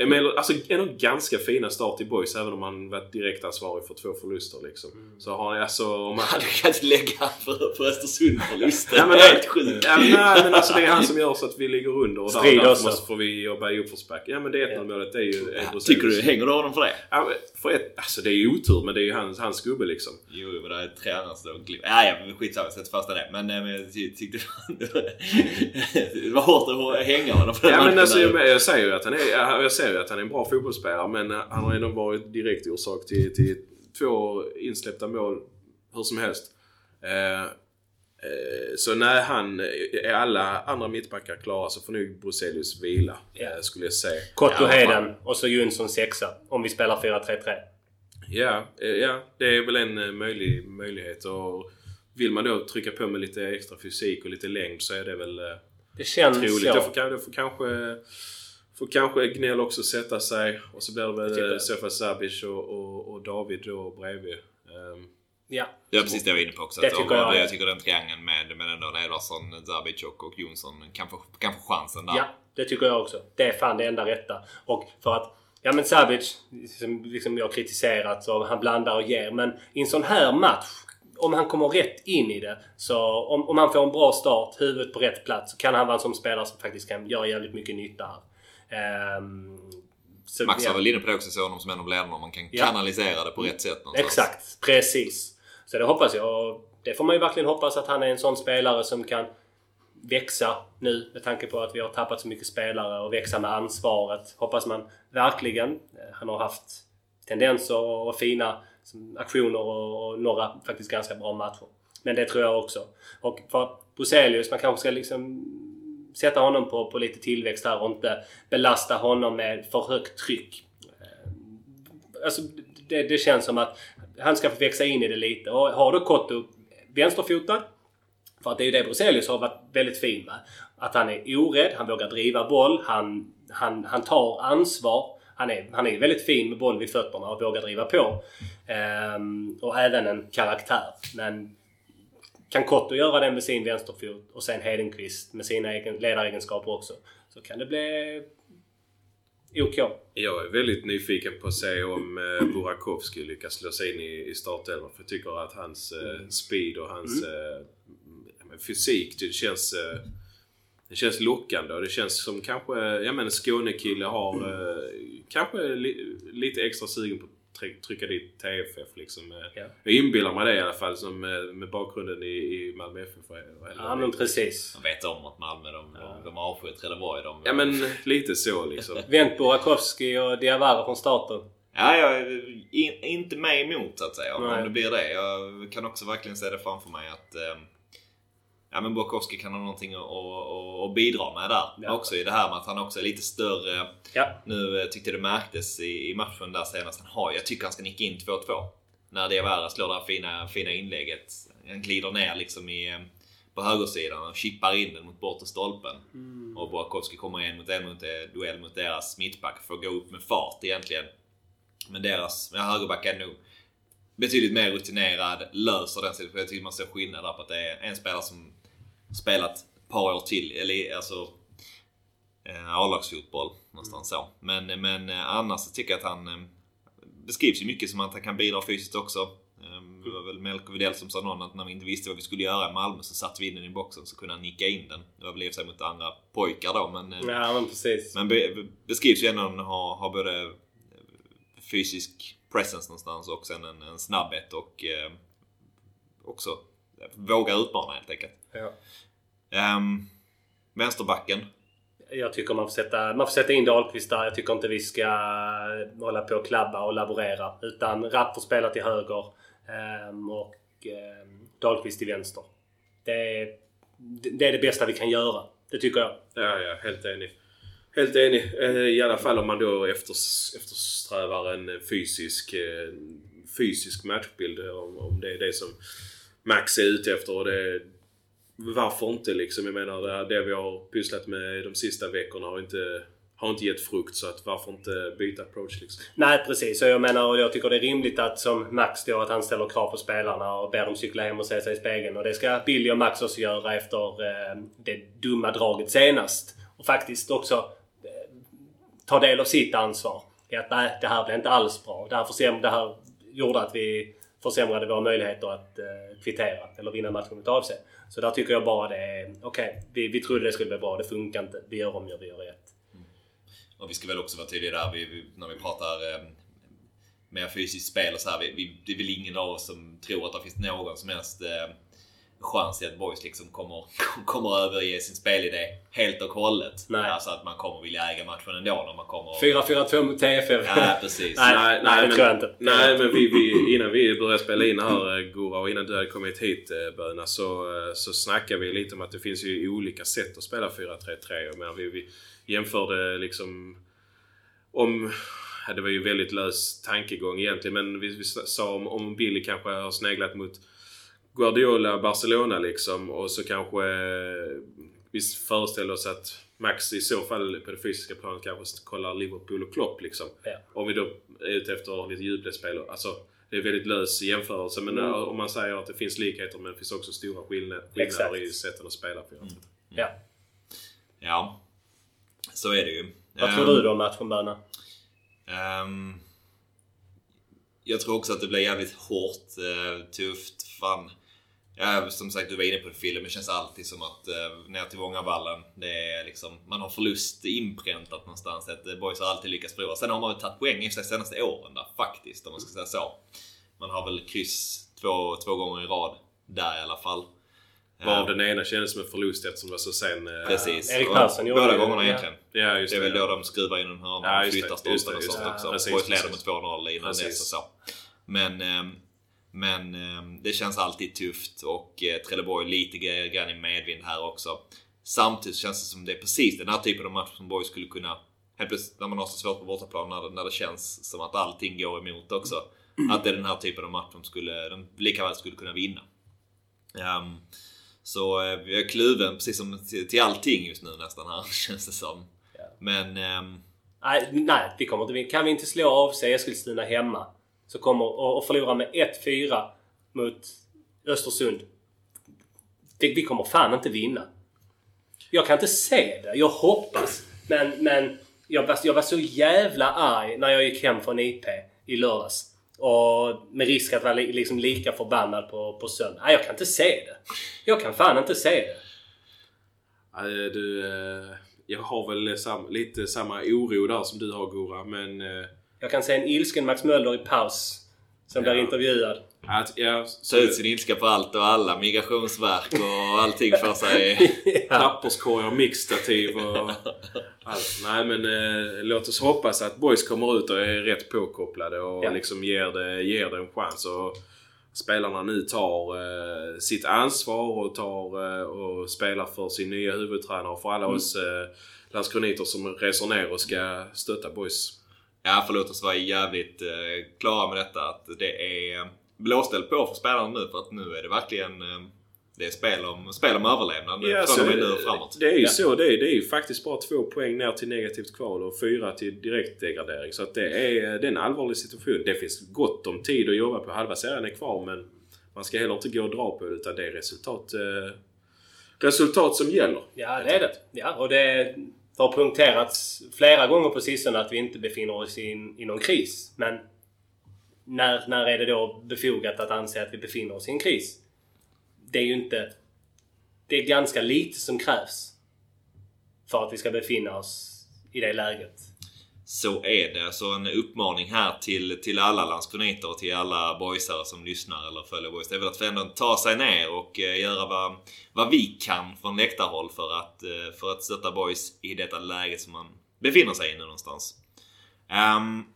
Emellertid, alltså ändå ganska fina start i Boys även om han varit direkt ansvarig för två förluster liksom. Så har han alltså... Om han, Du kan inte lägga för, för Östersund på listan. Ja, men, det är helt sjukt. ja, men, nej, men alltså det är han som gör så att vi ligger under och Strid också. måste får vi jobba i uppförsbacke. Ja men det 1 målet är ju... Bruzelius. Tycker du, hänger du honom för det? Ja, men för ett, alltså det är ju otur men det är ju hans, hans gubbe liksom. Jo, men det är tränaren som står och glider. Ja, ja, men skitsamma. Sätt fast det. Men, eh, men jag ty- tyckte det var hårt att hänga honom den Ja men alltså där. jag, jag säger ju att han är, jag säger ju att han är en bra fotbollsspelare men eh, han har ändå varit direkt orsak till, till två insläppta mål hur som helst. Eh, eh, så när han, är alla andra mittbackar klara så får nog Bruzelius vila. Ja. eh, Skulle jag säga. Kotto. Heden och så Jonsson sexa. Om vi spelar 4-3-3. Ja, eh, ja, det är väl en eh, möjlig, möjlighet. Och vill man då trycka på med lite extra fysik och lite längd så är det väl eh, Det känns troligt. så. Då får, då får kanske Får kanske Gnell också sätta sig och så blir det väl det. eh, Sofa Sabic och, och, och David då bredvid. Ehm, Ja. Det var precis det jag var inne på också. Det att tycker jag. jag tycker den triangeln med, med ändå Edvardsson, Zabic och, och Jonsson kan få, kan få chansen där. Ja, det tycker jag också. Det är fan det enda rätta. Och för att, ja men Sabic, som liksom jag kritiserat, så han blandar och ger. Men i en sån här match, om han kommer rätt in i det, så om, om han får en bra start, huvudet på rätt plats, så kan han vara en sån spelare som faktiskt kan göra jävligt mycket nytta här. Ehm, så, Max ja. var väl inne på det också, så honom som en av ledarna. Man kan Ja. kanalisera det på rätt sätt någonstans. Exakt, precis. Så det hoppas jag. Det får man ju verkligen hoppas att han är en sån spelare som kan växa nu med tanke på att vi har tappat så mycket spelare och växa med ansvaret. Hoppas man verkligen. Eh, Han har haft tendenser och fina aktioner och och några faktiskt ganska bra matcher. Men det tror jag också. Och för Bruzelius, man kanske ska liksom sätta honom på, på lite tillväxt här och inte belasta honom med för högt tryck. Eh, alltså, det, det känns som att han ska få växa in i det lite. Och har du Kotto vänsterfotad, för att det är ju det Bruzelius har varit väldigt fin med. Att han är orädd, han vågar driva boll, han, han, han tar ansvar. Han är, han är väldigt fin med boll vid fötterna och vågar driva på. Ehm, och även en karaktär. Men kan Kotto göra det med sin vänsterfot och sen Hedenqvist med sina egen, ledaregenskaper också. Så kan det bli OK. Jag är väldigt nyfiken på att se om eh, Burakovsky lyckas slå sig in i, i startelvan. För jag tycker att hans eh, speed och hans eh, ja, men fysik, det känns, eh, det känns lockande. Och det känns som kanske, ja men en Skånekille har eh, kanske li, lite extra sugen på trycka dit TFF liksom. Eh, Ja. Jag inbillar mig det i alla fall som, eh, med bakgrunden i, i Malmö FF. och hela Ja men precis. Man vet om att Malmö, de, de, de avskyr Trelleborg. De, Ja men lite så liksom. Vänt Burakovsky och Diawara från starten. Ja, jag är in, inte med emot så att säga. Om det blir det. Jag kan också verkligen se det framför mig att eh, Ja men Borkowski kan ha någonting att, att, att bidra med där. Ja. Också i det här med att han också är lite större. Ja. Nu eh, tyckte jag det märktes i, i matchen där senast. Han har, jag tycker han ska nicka in 2-2. När Diawara slår det här fina, fina inlägget. Han glider ner liksom i, eh, på högersidan och chippar in den mot bortre stolpen. Och Burakovsky kommer en mot en mot eh, duell mot deras mittback för att gå upp med fart egentligen. Men deras ja, högerback är nog betydligt mer rutinerad, löser den situationen. Jag tycker man ser skillnad där på att det är en spelare som spelat ett par år till, eller alltså eh, A-lagsfotboll någonstans så. Men, men eh, annars så tycker jag att han eh, beskrivs ju mycket som att han kan bidra fysiskt också. Eh, Det var väl Melker Widell som sa någon att när vi inte visste vad vi skulle göra i Malmö så satte vi in den i boxen så kunde han nicka in den. Det var väl i sig mot andra pojkar då men, eh, Ja, men precis. men be, be- beskrivs ju ändå att ha, ha både fysisk presence någonstans och sen en, en snabbhet och eh, också våga utmana helt enkelt. Ja. Um, vänsterbacken. Jag tycker man får, sätta, man får sätta in Dahlqvist där. Jag tycker inte vi ska hålla på och klabba och laborera. Utan Rapp får spela till höger ehm, och ehm, Dahlqvist till vänster. Det är, det är det bästa vi kan göra. Det tycker jag. Ja, ja, helt enig. Helt enig. Eh, I alla fall om man då efters, eftersträvar en fysisk, eh, fysisk matchbild. Om, om det är det som Max är ute efter. Och det, varför inte liksom? Jag menar det, här- det vi har pysslat med de sista veckorna har inte, har inte gett frukt. Så att varför inte byta approach liksom? Nej precis. Och jag menar och jag tycker det är rimligt att som Max då att han ställer krav på spelarna och ber dem cykla hem och se sig i spegeln. Och det ska Billy och Max också göra efter eh, det dumma draget senast. Och faktiskt också eh, ta del av sitt ansvar. I att nej, det här blev inte alls bra. Det här, det här gjorde att vi försämrade våra möjligheter att eh, kvittera eller vinna matchen mot AFC. Så där tycker jag bara det är okej. vi, vi trodde det skulle bli bra. Det funkar inte. Vi gör om, gör vi gör rätt. Mm. Och vi ska väl också vara tydliga där vi, vi, när vi pratar eh, mer fysiskt spel och så här. Vi, vi, det är väl ingen av oss som tror att det finns någon som helst eh, chans i att boys liksom kommer, kommer överge sin spelidé helt och hållet. Nej. Alltså att man kommer vilja äga matchen ändå när man kommer... 4-4-2 mot TFF. Ja, precis. Nej, nej, det men, tror jag inte. Nej, men vi, vi, innan vi började spela in här eh, Gora och innan du hade kommit hit eh, Böna så, eh, så snackade vi lite om att det finns ju olika sätt att spela 4-3-3. Jag menar, vi, vi jämförde liksom om... Det var ju väldigt lös tankegång egentligen men vi, vi sa om, om Billy kanske har sneglat mot Guardiola, Barcelona liksom och så kanske eh, vi föreställer oss att Max i så fall på det fysiska planet kanske kollar Liverpool och Klopp liksom. Ja. Om vi då är ute efter lite djupledsspel. Alltså, det är väldigt lös jämförelse men Mm. eh, om man säger att det finns likheter men det finns också stora skillnader, Exakt. i sätten att spela på. Ja. Ja, så är det ju. Vad tror Ehm, du då om matchen Böna? Ehm, jag tror också att det blir jävligt hårt, eh, tufft. Fan. Ja, som sagt, du var inne på det Fille, men det känns alltid som att eh, ner till Vångavallen, det är liksom, man har förlust inpräntat någonstans. Att eh, boys har alltid lyckats förlora. Sen har man väl tagit poäng i sig senaste åren där, faktiskt, om man ska säga så. Man har väl kryss två, två gånger i rad där i alla fall. Varav Ehm, den ena kändes som en förlust eftersom det var så sen. eh, Precis. Erik Persson gjorde Båda det. gångerna egentligen. Ja, just Det är väl då de skruvar in en hörna Ja, och flyttar stolpen och sånt också. Precis, Boys leder med precis. 2-0 innan Precis. dess och så. Men, ehm, men ehm, det känns alltid tufft och eh, Trelleborg lite grann i medvind här också. Samtidigt känns det som det är precis den här typen av match som Borg skulle kunna Helt plötsligt när man har så svårt på bortaplan när, det- när det känns som att allting går emot också. Att det är den här typen av match de, skulle, de lika väl skulle kunna vinna. Ehm, så eh, jag är kluven precis som till, till allting just nu nästan här känns det som. Men ehm, Nej, nej, vi kommer inte vinna. Kan vi inte slå av sig Eskilstuna hemma så kommer, och, och förlora med 1-4 mot Östersund. Vi kommer fan inte vinna. Jag kan inte se det. Jag hoppas. Men, men jag, var, jag var så jävla arg när jag gick hem från IP i lördags. Och med risk att vara liksom lika förbannad på, på söndag. Nej, jag kan inte se det. Jag kan fan inte se det. Ja, du, eh, jag har väl sam, lite samma oro där som du har Gora men... Eh, jag kan se en ilsken Max Möller i paus. Som blir Ja. intervjuad. Att, ja, ta ut sin ilska på allt och alla. Migrationsverk och allting för sig. papperskorgar, mixtativ och allt. Nej men eh, låt oss hoppas att boys kommer ut och är rätt påkopplade och Ja. liksom ger det, ger det en chans. Och spelarna nu tar eh, sitt ansvar och tar eh, och spelar för sin nya huvudtränare och för alla oss eh, landskroniter som reser ner och ska stötta boys. Ja, för låt oss vara jävligt eh, klara med detta. Att det är blåställ på för spelarna nu. För att nu är det verkligen... Eh, det är spel om, spel om överlevnad Ja, från och med nu och framåt. Det är ju Ja. så. Det är, det är ju faktiskt bara två poäng ner till negativt kval och fyra till direktdegradering. Så att det, är, det är en allvarlig situation. Det finns gott om tid att jobba på. Halva serien är kvar men man ska heller inte gå och dra på det utan det är resultat, eh, resultat som gäller. Ja, det är det. Ja, och det det har punkterats flera gånger på sistone att vi inte befinner oss i, i någon kris. Men när, när är det då befogat att anse att vi befinner oss i en kris? Det är ju inte... Det är ganska lite som krävs för att vi ska befinna oss i det läget. Så är det. Så en uppmaning här till, till alla Landskroniter och till alla boysare som lyssnar eller följer boys. Det är väl att ändå ta sig ner och eh, göra vad, vad vi kan från läktarhåll för att, eh, för att stötta boys i detta läge som man befinner sig i nu någonstans. Um,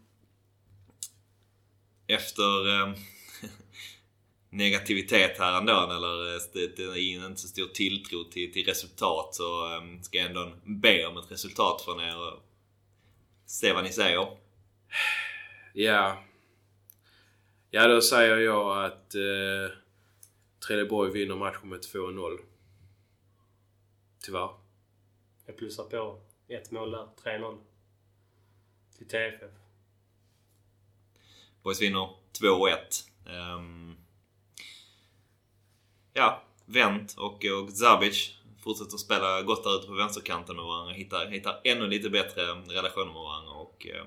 efter um, negativitet här ändå eller eh, det, är inte så stor tilltro till, till resultat så um, ska jag ändå be om ett resultat från er se vad ni säger. Ja. Ja, då säger jag att eh, Trelleborg vinner matchen med 2-0. Tyvärr. Jag plussar på ett mål där. 3-0. Till TFF. Boys vinner 2-1. Ehm, ja, Wendt och, och Zabic fortsätter spela gott där ute på vänsterkanten med varandra. Hittar, hittar ännu lite bättre relationer med varandra och eh,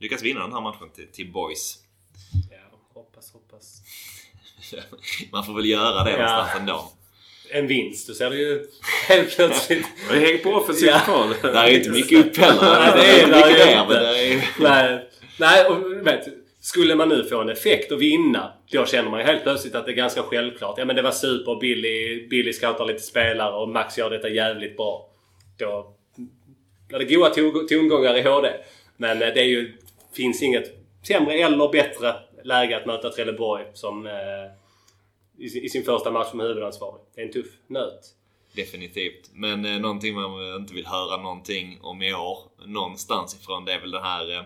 lyckas vinna den här matchen till, till Boys. Ja, hoppas, hoppas. Man får väl göra det Ja. någonstans ändå. En vinst, då ser det ju helt plötsligt... Häng på offensivt Ja. kval. Det är inte mycket upp heller. Nej, det är- det är mycket inte. men det är Nej, nej och vet, skulle man nu få en effekt och vinna, då känner man ju helt plötsligt att det är ganska självklart. Ja men det var super, Billy, Billy scoutar lite spelare och Max gör detta jävligt bra. Då blir det goa tongångar i HD. Men eh, det är ju, finns inget sämre eller bättre läge att möta Trelleborg som eh, i, sin- i sin första match som huvudansvarig. Det är en tuff nöt. Definitivt. Men eh, någonting man inte vill höra någonting om i år någonstans ifrån det är väl den här eh,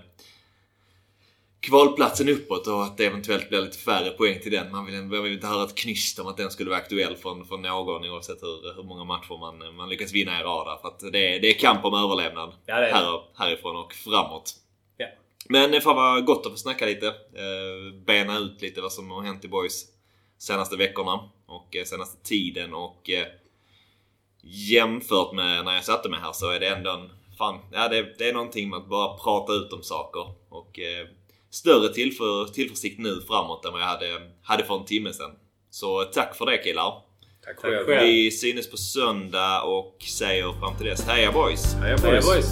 kvalplatsen uppåt och att det eventuellt blir lite färre poäng till den. Man vill, man vill inte höra ett knyst om att den skulle vara aktuell från, från någon oavsett hur, hur många matcher man, man lyckas vinna i rad. För att det, är- det är kamp om överlevnad Ja, det det. här, härifrån och framåt. Ja. Men det fan vad gott att få snacka lite. Eh, bena ut lite vad som har hänt i Boys senaste veckorna och eh, senaste tiden och eh, jämfört med när jag satte mig här så är det ändå en, fan, ja det, det är någonting med att bara prata ut om saker och eh, större tillför, tillförsikt nu framåt än vad jag hade, hade för en timme sedan. Så tack för det killar. Tack Tack själv. Vi synes på söndag och säger fram till dess heja boys! Heja Hej boys. boys!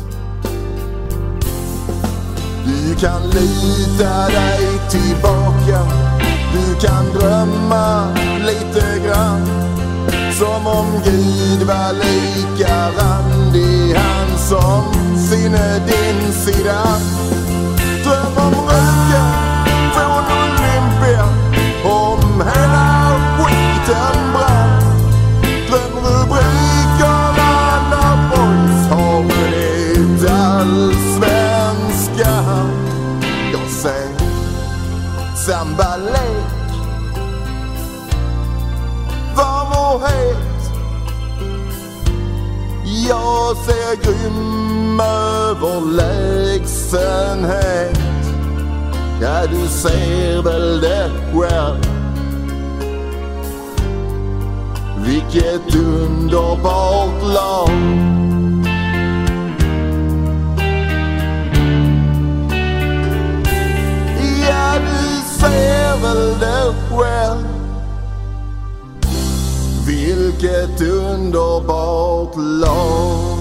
Du kan lita dig tillbaka Du kan drömma lite grann Som om Gud var lika randig Han som sinne din sida liten brann Dröm rubrikerna när boys har vunnit allsvenskan. Jag ser sambalek Varm och het? Jag ser grym överlägsenhet Ja, du ser väl det själv? Vilket underbart lag Ja, du ser väl det själv. Vilket underbart lag